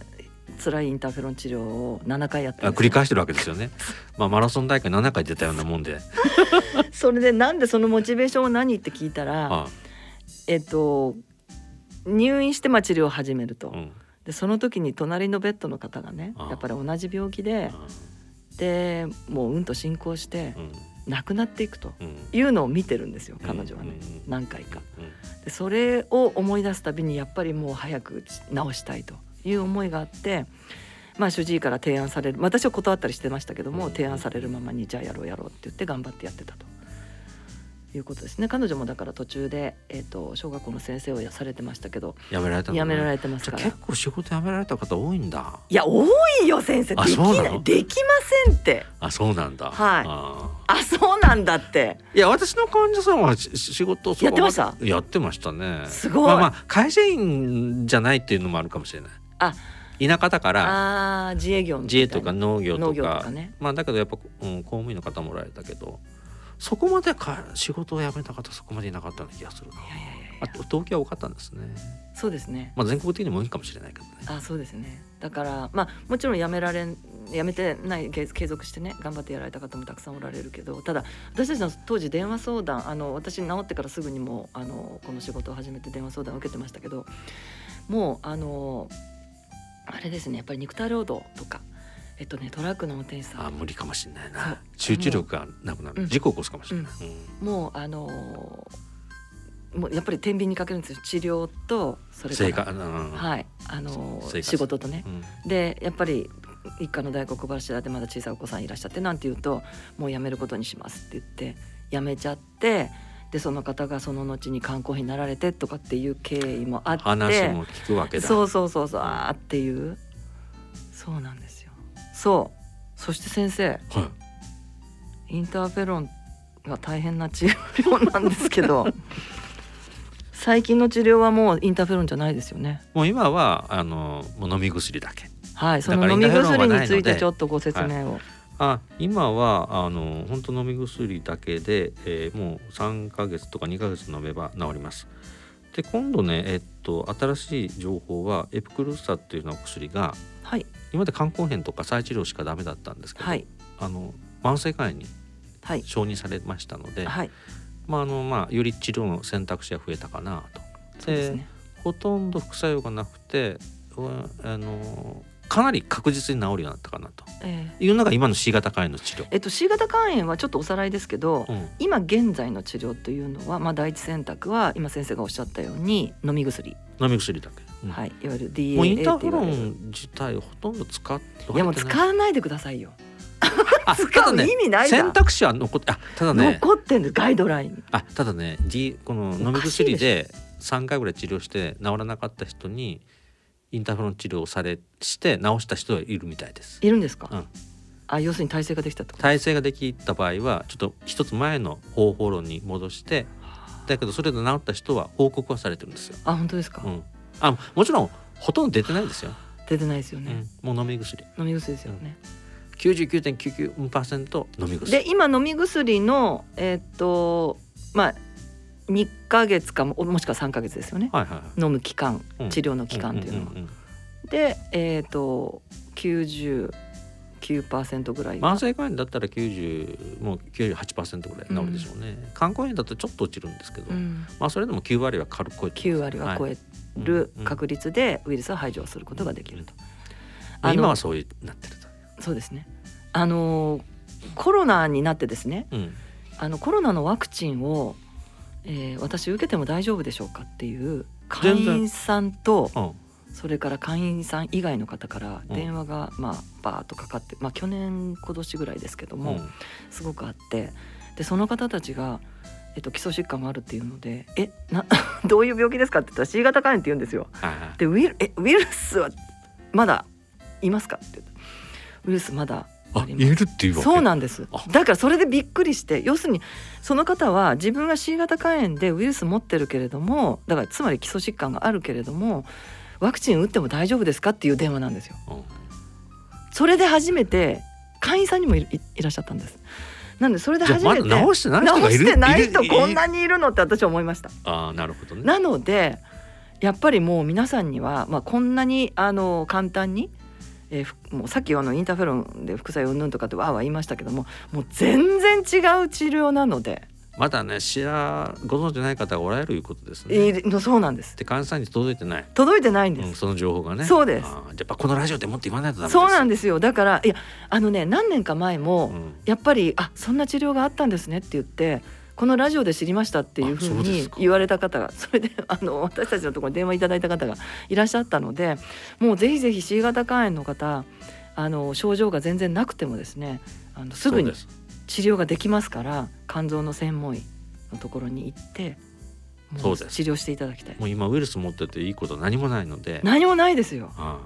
辛いインターフェロン治療を7回やって繰り返してるわけですよね。まあマラソン大会7回出たようなもんで。それでなんでそのモチベーションは何って聞いたら、ああ。えっと入院してまあ治療を始めると、うん、でその時に隣のベッドの方がねやっぱり同じ病気で、でもううんと進行して。うん亡くなっていくというのを見てるんですよ、彼女はね、何回か。でそれを思い出すたびにやっぱりもう早く治したいという思いがあって。まあ、主治医から提案される。私は断ったりしてましたけども提案されるままにじゃあやろうやろうって言って頑張ってやってたということですね。彼女もだから途中で、えーと、小学校の先生をやされてましたけどやめられた、ね、やめられてますから。結構仕事辞められた方多いんだ。いや多いよ先生。できない。できませんって。あそうなんだ。はい。あそうなんだって。いや私の患者さんは仕事やってました？やってましたね。すごい。まあまあ会社員じゃないっていうのもあるかもしれない。あ。田舎だから。あ自営業自営とか農業とか。ね、まあだけどやっぱ、うん、公務員の方もらえたけどそこまでか仕事を辞めた方そこまでいなかったような気がするな。いやいやいやあ東京は多かったんですね。そうですねまあ全国的にも多いかもしれないけどね。あそうですねだからまあもちろん辞められん辞めてない継継続してね頑張ってやられた方もたくさんおられるけどただ私たちの当時電話相談あの私治ってからすぐにもうあのこの仕事を始めて電話相談を受けてましたけどもうあのあれですねやっぱり肉体労働とかえっとねトラックの運転手さん。あ無理かもしれないな。集中力がなくなる、うん。事故を起こすかもしれない。うん。もうあのもうやっぱり天秤にかけるんですよ。治療とそれから。はい。あの仕事とね。うん。でやっぱり一家の大黒柱でまだ小さいお子さんいらっしゃってなんて言うともう辞めることにしますって言って辞めちゃってでその方がその後に缶コーヒーになられてとかっていう経緯もあって。話も聞くわけだ。そうそうそうそう。あーっていう。そうなんですよそうそして先生はい。インターフェロンが大変な治療なんですけど 最近の治療はもうインターフェロンじゃないですよねもう今はあのもう飲み薬だけ。はいその飲み薬についてちょっとご説明を、あ今はあの本当飲み薬だけで、えーもう3ヶ月とか2ヶ月飲めば治ります。で今度ねえっと新しい情報はエプクルーサっていうようなお薬がはい今まで肝硬変とか再治療しかダメだったんですけど、はい。あの慢性肝炎にはい。承認されましたので、はい。まああのまあより治療の選択肢が増えたかなと。ですね。ほとんど副作用がなくて、うんあのかなり確実に治るようになったかなと。えーいうのが今の C 型肝炎の治療。えっと C 型肝炎はちょっとおさらいですけど、うん。今現在の治療というのは、まあ、第一選択は今先生がおっしゃったように飲み薬、飲み薬だけ、うん。はい、いわゆるもうイン DAA ターフェロン自体ほとんど使っていやもう使わないでくださいよ。あ 使う意味ないじゃん選択肢は残ってあただね。残ってんですガイドラインに。あただね、D、この飲み薬で3回ぐらい治療して治らなかった人にインターフェロン治療をされして治した人はいるみたいです。いるんですか、うん。あ要するに体制ができたと耐性ができた場合はちょっと一つ前の方法論に戻してだけどそれで治った人は報告はされてるんですよ。あ本当ですか、うん、あもちろんほとんど出てないですよ。出てないですよね、うん、もう飲み薬。飲み薬ですよね、99.99%飲み薬。で今飲み薬のえーっとまあ2ヶ月かももしくは3ヶ月ですよね。はいはいはい。飲む期間うん。治療の期間っていうのは、でえーっと99%ぐらいが慢性肝炎だったら90もう98%ぐらい治るでしょうね。肝硬変だとちょっと落ちるんですけど、うん、まあそれでも9割は軽く超えて9割は超える確率でウイルスを排除することができると。あの今はそういうなってると。そうですね。あのコロナになってですねうん。あのコロナのワクチンを、えー私受けても大丈夫でしょうかっていう会員さんとうんそれから会員さん以外の方からうん電話がまあバーッとかかって、まあ、去年今年ぐらいですけども、うんすごくあってでその方たちが、えっと、基礎疾患があるっていうので「えな どういう病気ですか?」って言ったら C 型肝炎って言うんですよ。でウイルえウイルスはまだいますか?」って言ったウイルスまだ言えるっていうわけ？そうなんですあだからそれでびっくりして要するにその方は自分が C 型肝炎でウイルス持ってるけれどもだからつまり基礎疾患があるけれどもワクチン打っても大丈夫ですかっていう電話なんですよ。うんそれで初めて会員さんにもいらっしゃったんです。なんでそれで初めてまだ治してない人してない人こんなにいるのって私は思いました。ああなるほどね。なのでやっぱりもう皆さんには、まあ、こんなにあの簡単に、えーふもうさっきあのインターフェロンで副作用うんぬんとかってわーわー言いましたけどももう全然違う治療なので、まだね知らご存知ない方がおられるいうことですね。えーそうなんです。で患者さんに届いてない、届いてないんです、うん、その情報がね。そうです。やっぱこのラジオでもって言わないとダメです。そうなんでですよ。だからいやあのね何年か前も、うん。やっぱりあそんな治療があったんですねって言ってこのラジオで知りましたっていうふうに言われた方が それであの私たちのところに電話いただいた方がいらっしゃったのでもうぜひぜひ C 型肝炎の方あの症状が全然なくてもですねあのすぐに治療ができますから肝臓の専門医のところに行ってもそうです。治療していただきたい。もう今ウイルス持ってていいこと何もないので、何もないですよ。うあ。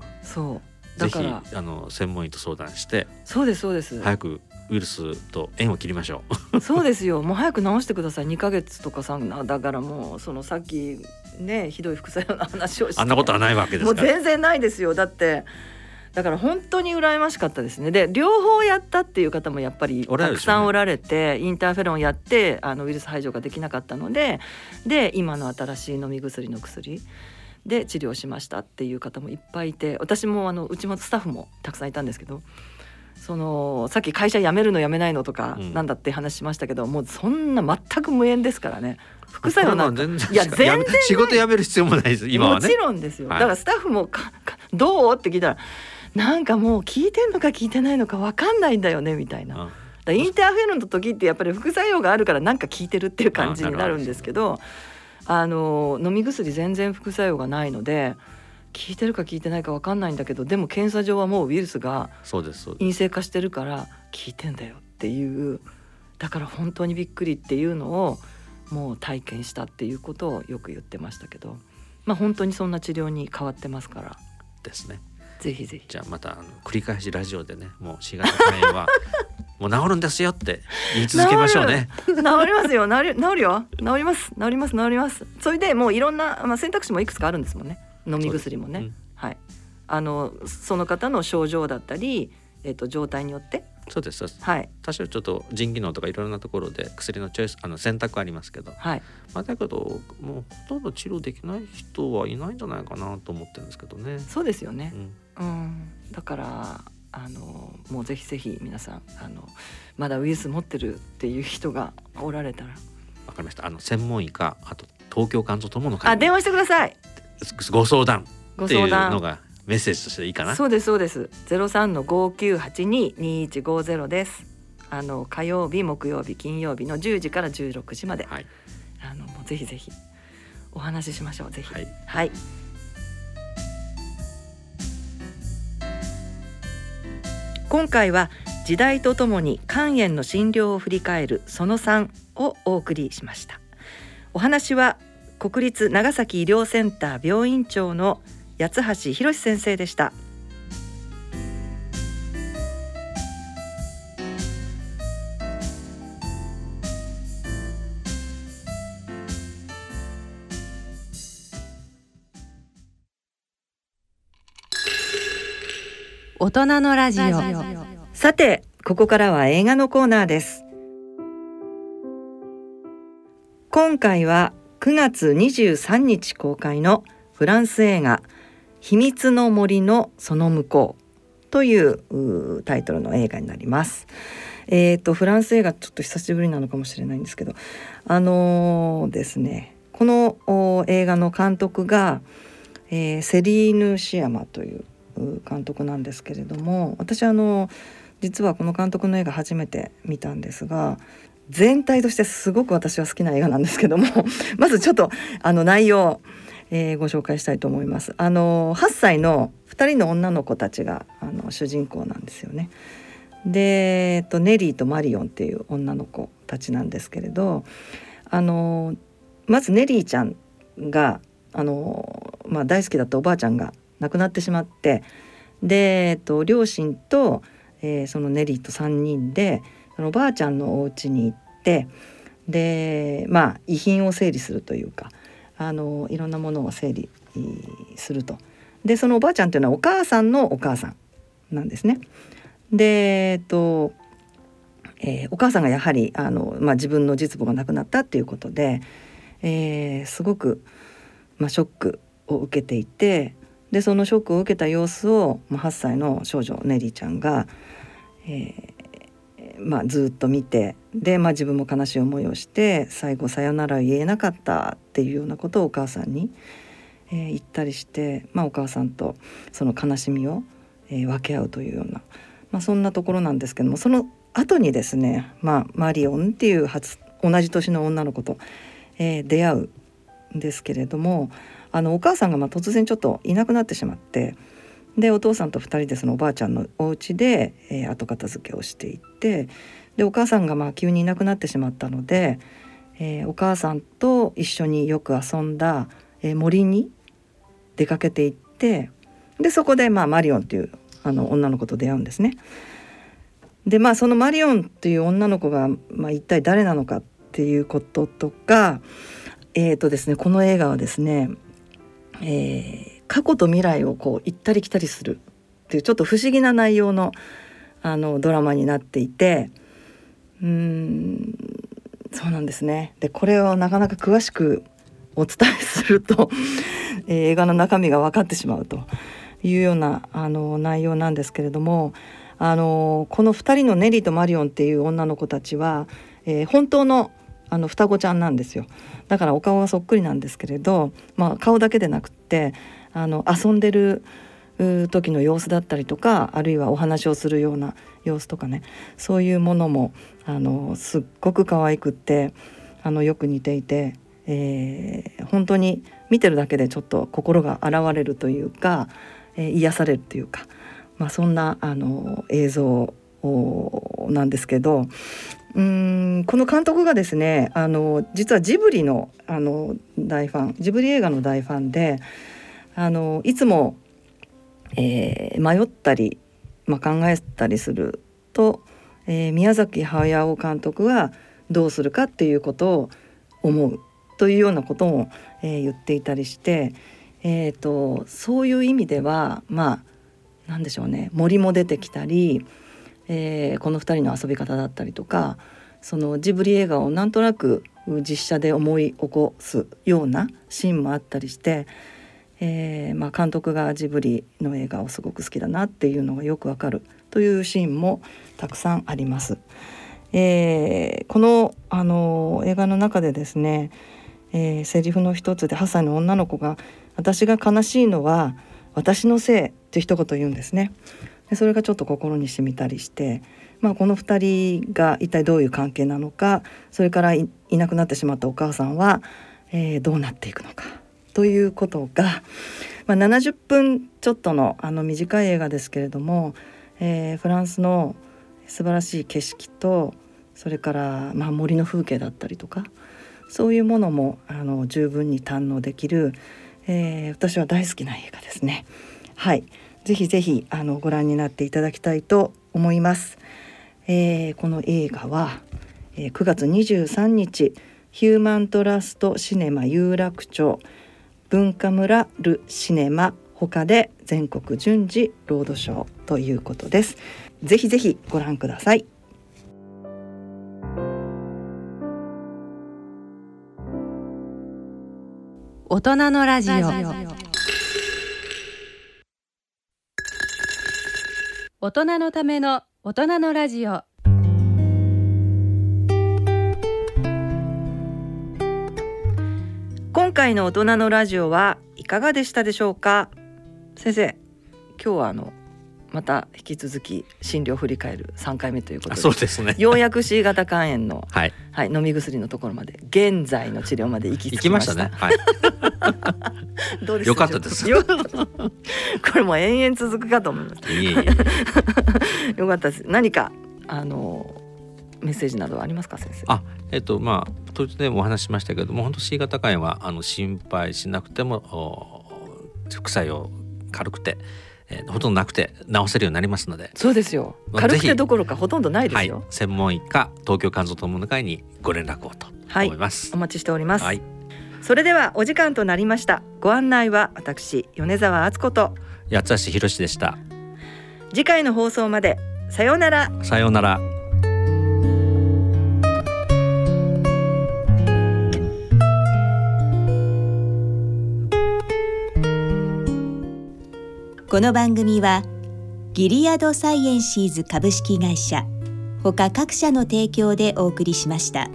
ぜひだからあの専門医と相談してそうですそうです、早くウイルスと縁を切りましょう。そうですよ。もう早く治してください。2ヶ月とかさだからもうそのさっきねひどい副作用の話をして。あんなことはないわけでもうすから。全然ないですよ。だってだから本当に羨ましかったですね。で両方やったっていう方もやっぱりたくさんおられて、インターフェロンやってあのウイルス排除ができなかったのでで今の新しい飲み薬の薬。で治療しましたっていう方もいっぱいいて私もあのうちもスタッフもたくさんいたんですけどそのさっき会社辞めるの辞めないのとか、なんだって話しましたけどもうそんな全く無縁ですからね。副作用なんかいや全然仕事辞める必要もないです。今はね。もちろんですよ、はい、だからスタッフも どう？って聞いたらなんかもう聞いてんのか聞いてないのか分かんないんだよねみたいな。だインターフェロンの時ってやっぱり副作用があるからなんか効いてるっていう感じになるんですけどあの飲み薬全然副作用がないので効いてるか効いてないか分かんないんだけどでも検査上はもうウイルスが陰性化してるから効いてんだよっていうだから本当にびっくりっていうのをもう体験したっていうことをよく言ってましたけどまあ本当にそんな治療に変わってますから。ですね。ぜひぜひ。じゃあまたあの繰り返しラジオでねもう4月肝炎は もう治るんですよって言い続けましょうね。治りますよ。治る治るよ。治ります。治ります。治ります。それでもういろんな、まあ、選択肢もいくつかあるんですもんね。飲み薬もね、うん、はい。あのその方の症状だったりえっ、ー、と状態によって。そうですはい、多少ちょっと腎機能とかいろんなところで薬のチョイスあの選択ありますけど、はい。まあ、だけどもうほとんど治療できない人はいないんじゃないかなと思ってるんですけどね。そうですよね、うん、うん、だからあのもうぜひぜひ皆さんあのまだウイルス持ってるっていう人がおられたら。わかりました。あの専門医かあと東京肝臓友の会。あ電話してください。ご相談。っていうのがメッセージとしていいかな。そうですそうです。ゼロ三の五九八二二一五ゼロです。あの火曜日木曜日金曜日の十時から十六時まで、はい、あのもうぜひぜひお話ししましょうぜひ。はい、はい今回は時代とともに肝炎の診療を振り返るその3をお送りしました。お話は国立長崎医療センター病院長の八橋博先生でした。大人のラジオさてここからは映画のコーナーです今回は9月23日公開のフランス映画秘密の森のその向こうというタイトルの映画になります。えっ、ー、とフランス映画ちょっと久しぶりなのかもしれないんですけどあのー、ですねこの映画の監督が、えー、セリーヌ・シアマという監督なんですけれども私あの実はこの監督の映画初めて見たんですが全体としてすごく私は好きな映画なんですけども まずちょっとあの内容、えー、ご紹介したいと思います。あの8歳の2人の女の子たちがあの主人公なんですよね。で、えっと、ネリーとマリオンっていう女の子たちなんですけれどあのまずネリーちゃんがあの、まあ、大好きだったおばあちゃんが亡くなってしまってで、えっと、両親と、えー、そのネリーと3人でそのおばあちゃんのお家に行ってでまあ遺品を整理するというかあのいろんなものを整理すると。でそのおばあちゃんっていうのはお母さんのお母さんなんですね。でえっとえー、お母さんがやはりあの、まあ、自分の実母が亡くなったっていうことで、えー、すごく、まあ、ショックを受けていてでそのショックを受けた様子を、まあ、8歳の少女ネリーちゃんが、えーまあ、ずっと見てで、まあ、自分も悲しい思いをして最後さよなら言えなかったっていうようなことをお母さんに、えー、言ったりして、まあ、お母さんとその悲しみを、えー、分け合うというような、まあ、そんなところなんですけどもその後にですね、まあ、マリオンっていう初同じ年の女の子と、え、出会うんですけれどもあのお母さんがまあ突然ちょっといなくなってしまってでお父さんと2人でそのおばあちゃんのお家で、えー、後片付けをしていってでお母さんがまあ急にいなくなってしまったので、えー、お母さんと一緒によく遊んだ、えー、森に出かけていってでそこでまあマリオンっていうあの女の子と出会うんですね。でまあそのマリオンっていう女の子が、まあ、一体誰なのかっていうこととかえーとですね、この映画はですねえー、過去と未来をこう行ったり来たりするっていうちょっと不思議な内容のあのドラマになっていてうんそうなんですね。でこれをなかなか詳しくお伝えすると 映画の中身が分かってしまうというようなあの内容なんですけれどもあのこの2人のネリーとマリオンっていう女の子たちは、えー、本当のあの双子ちゃんなんですよ。だからお顔はそっくりなんですけれど、まあ、顔だけでなくってあの遊んでる時の様子だったりとかあるいはお話をするような様子とかねそういうものもあのすっごく可愛くってあのよく似ていて、えー、本当に見てるだけでちょっと心が洗われるというか、えー、癒されるというか、まあ、そんなあの映像をなんですけどうんこの監督がですねあの実はジブリのあの大ファンジブリ映画の大ファンであのいつも、えー、迷ったり、まあ、考えたりすると、えー、宮崎駿監督はどうするかっていうことを思うというようなことも、えー、言っていたりして、えーと、そういう意味ではまあ何でしょうね森も出てきたり、えー、この2人の遊び方だったりとかそのジブリ映画をなんとなく実写で思い起こすようなシーンもあったりして、えー、まあ、監督がジブリの映画をすごく好きだなっていうのがよくわかるというシーンもたくさんあります。えー、この、あの映画の中でですね、えー、セリフの一つで8歳の女の子が「私が悲しいのは私のせい」って一言言うんですね。でそれがちょっと心に染みたりして、まあ、この2人が一体どういう関係なのかそれからいなくなってしまったお母さんは、えー、どうなっていくのかということが、まあ、70分ちょっとのあの短い映画ですけれども、えー、フランスの素晴らしい景色とそれから、まあ、森の風景だったりとかそういうものもあの十分に堪能できる、えー、私は大好きな映画ですね。はいぜひぜひあのご覧になっていただきたいと思います。えー、この映画は、えー、9月23日ヒューマントラストシネマ有楽町文化村ルシネマ他で全国順次ロードショーということです。ぜひぜひご覧ください。大人のラジオ。大人のための大人のラジオ。今回の大人のラジオはいかがでしたでしょうか？先生今日はあのまた引き続き診療振り返る3回目ということでそうですね。ようやく C 型肝炎の、はい、はい、飲み薬のところまで現在の治療まで行き着きました。ね、はい、どうです？よかったです。これも延々続くかと思います。いえいえ。よかったです。何かあのメッセージなどはありますか先生？あえっとまあ途中でもお話ししましたけども本当 C 型肝炎はあの心配しなくても副作用軽くてえー、ほとんどなくて治せるようになりますので。そうですよ。軽くてどころかほとんどないですよ、はい、専門医か東京肝臓友の会にご連絡をと思います、はい、お待ちしております、はい、それではお時間となりました。ご案内は私米澤敦子と。八橋博でした。次回の放送までさようなら。さようならこの番組はギリアドサイエンシーズ株式会社ほか各社の提供でお送りしました。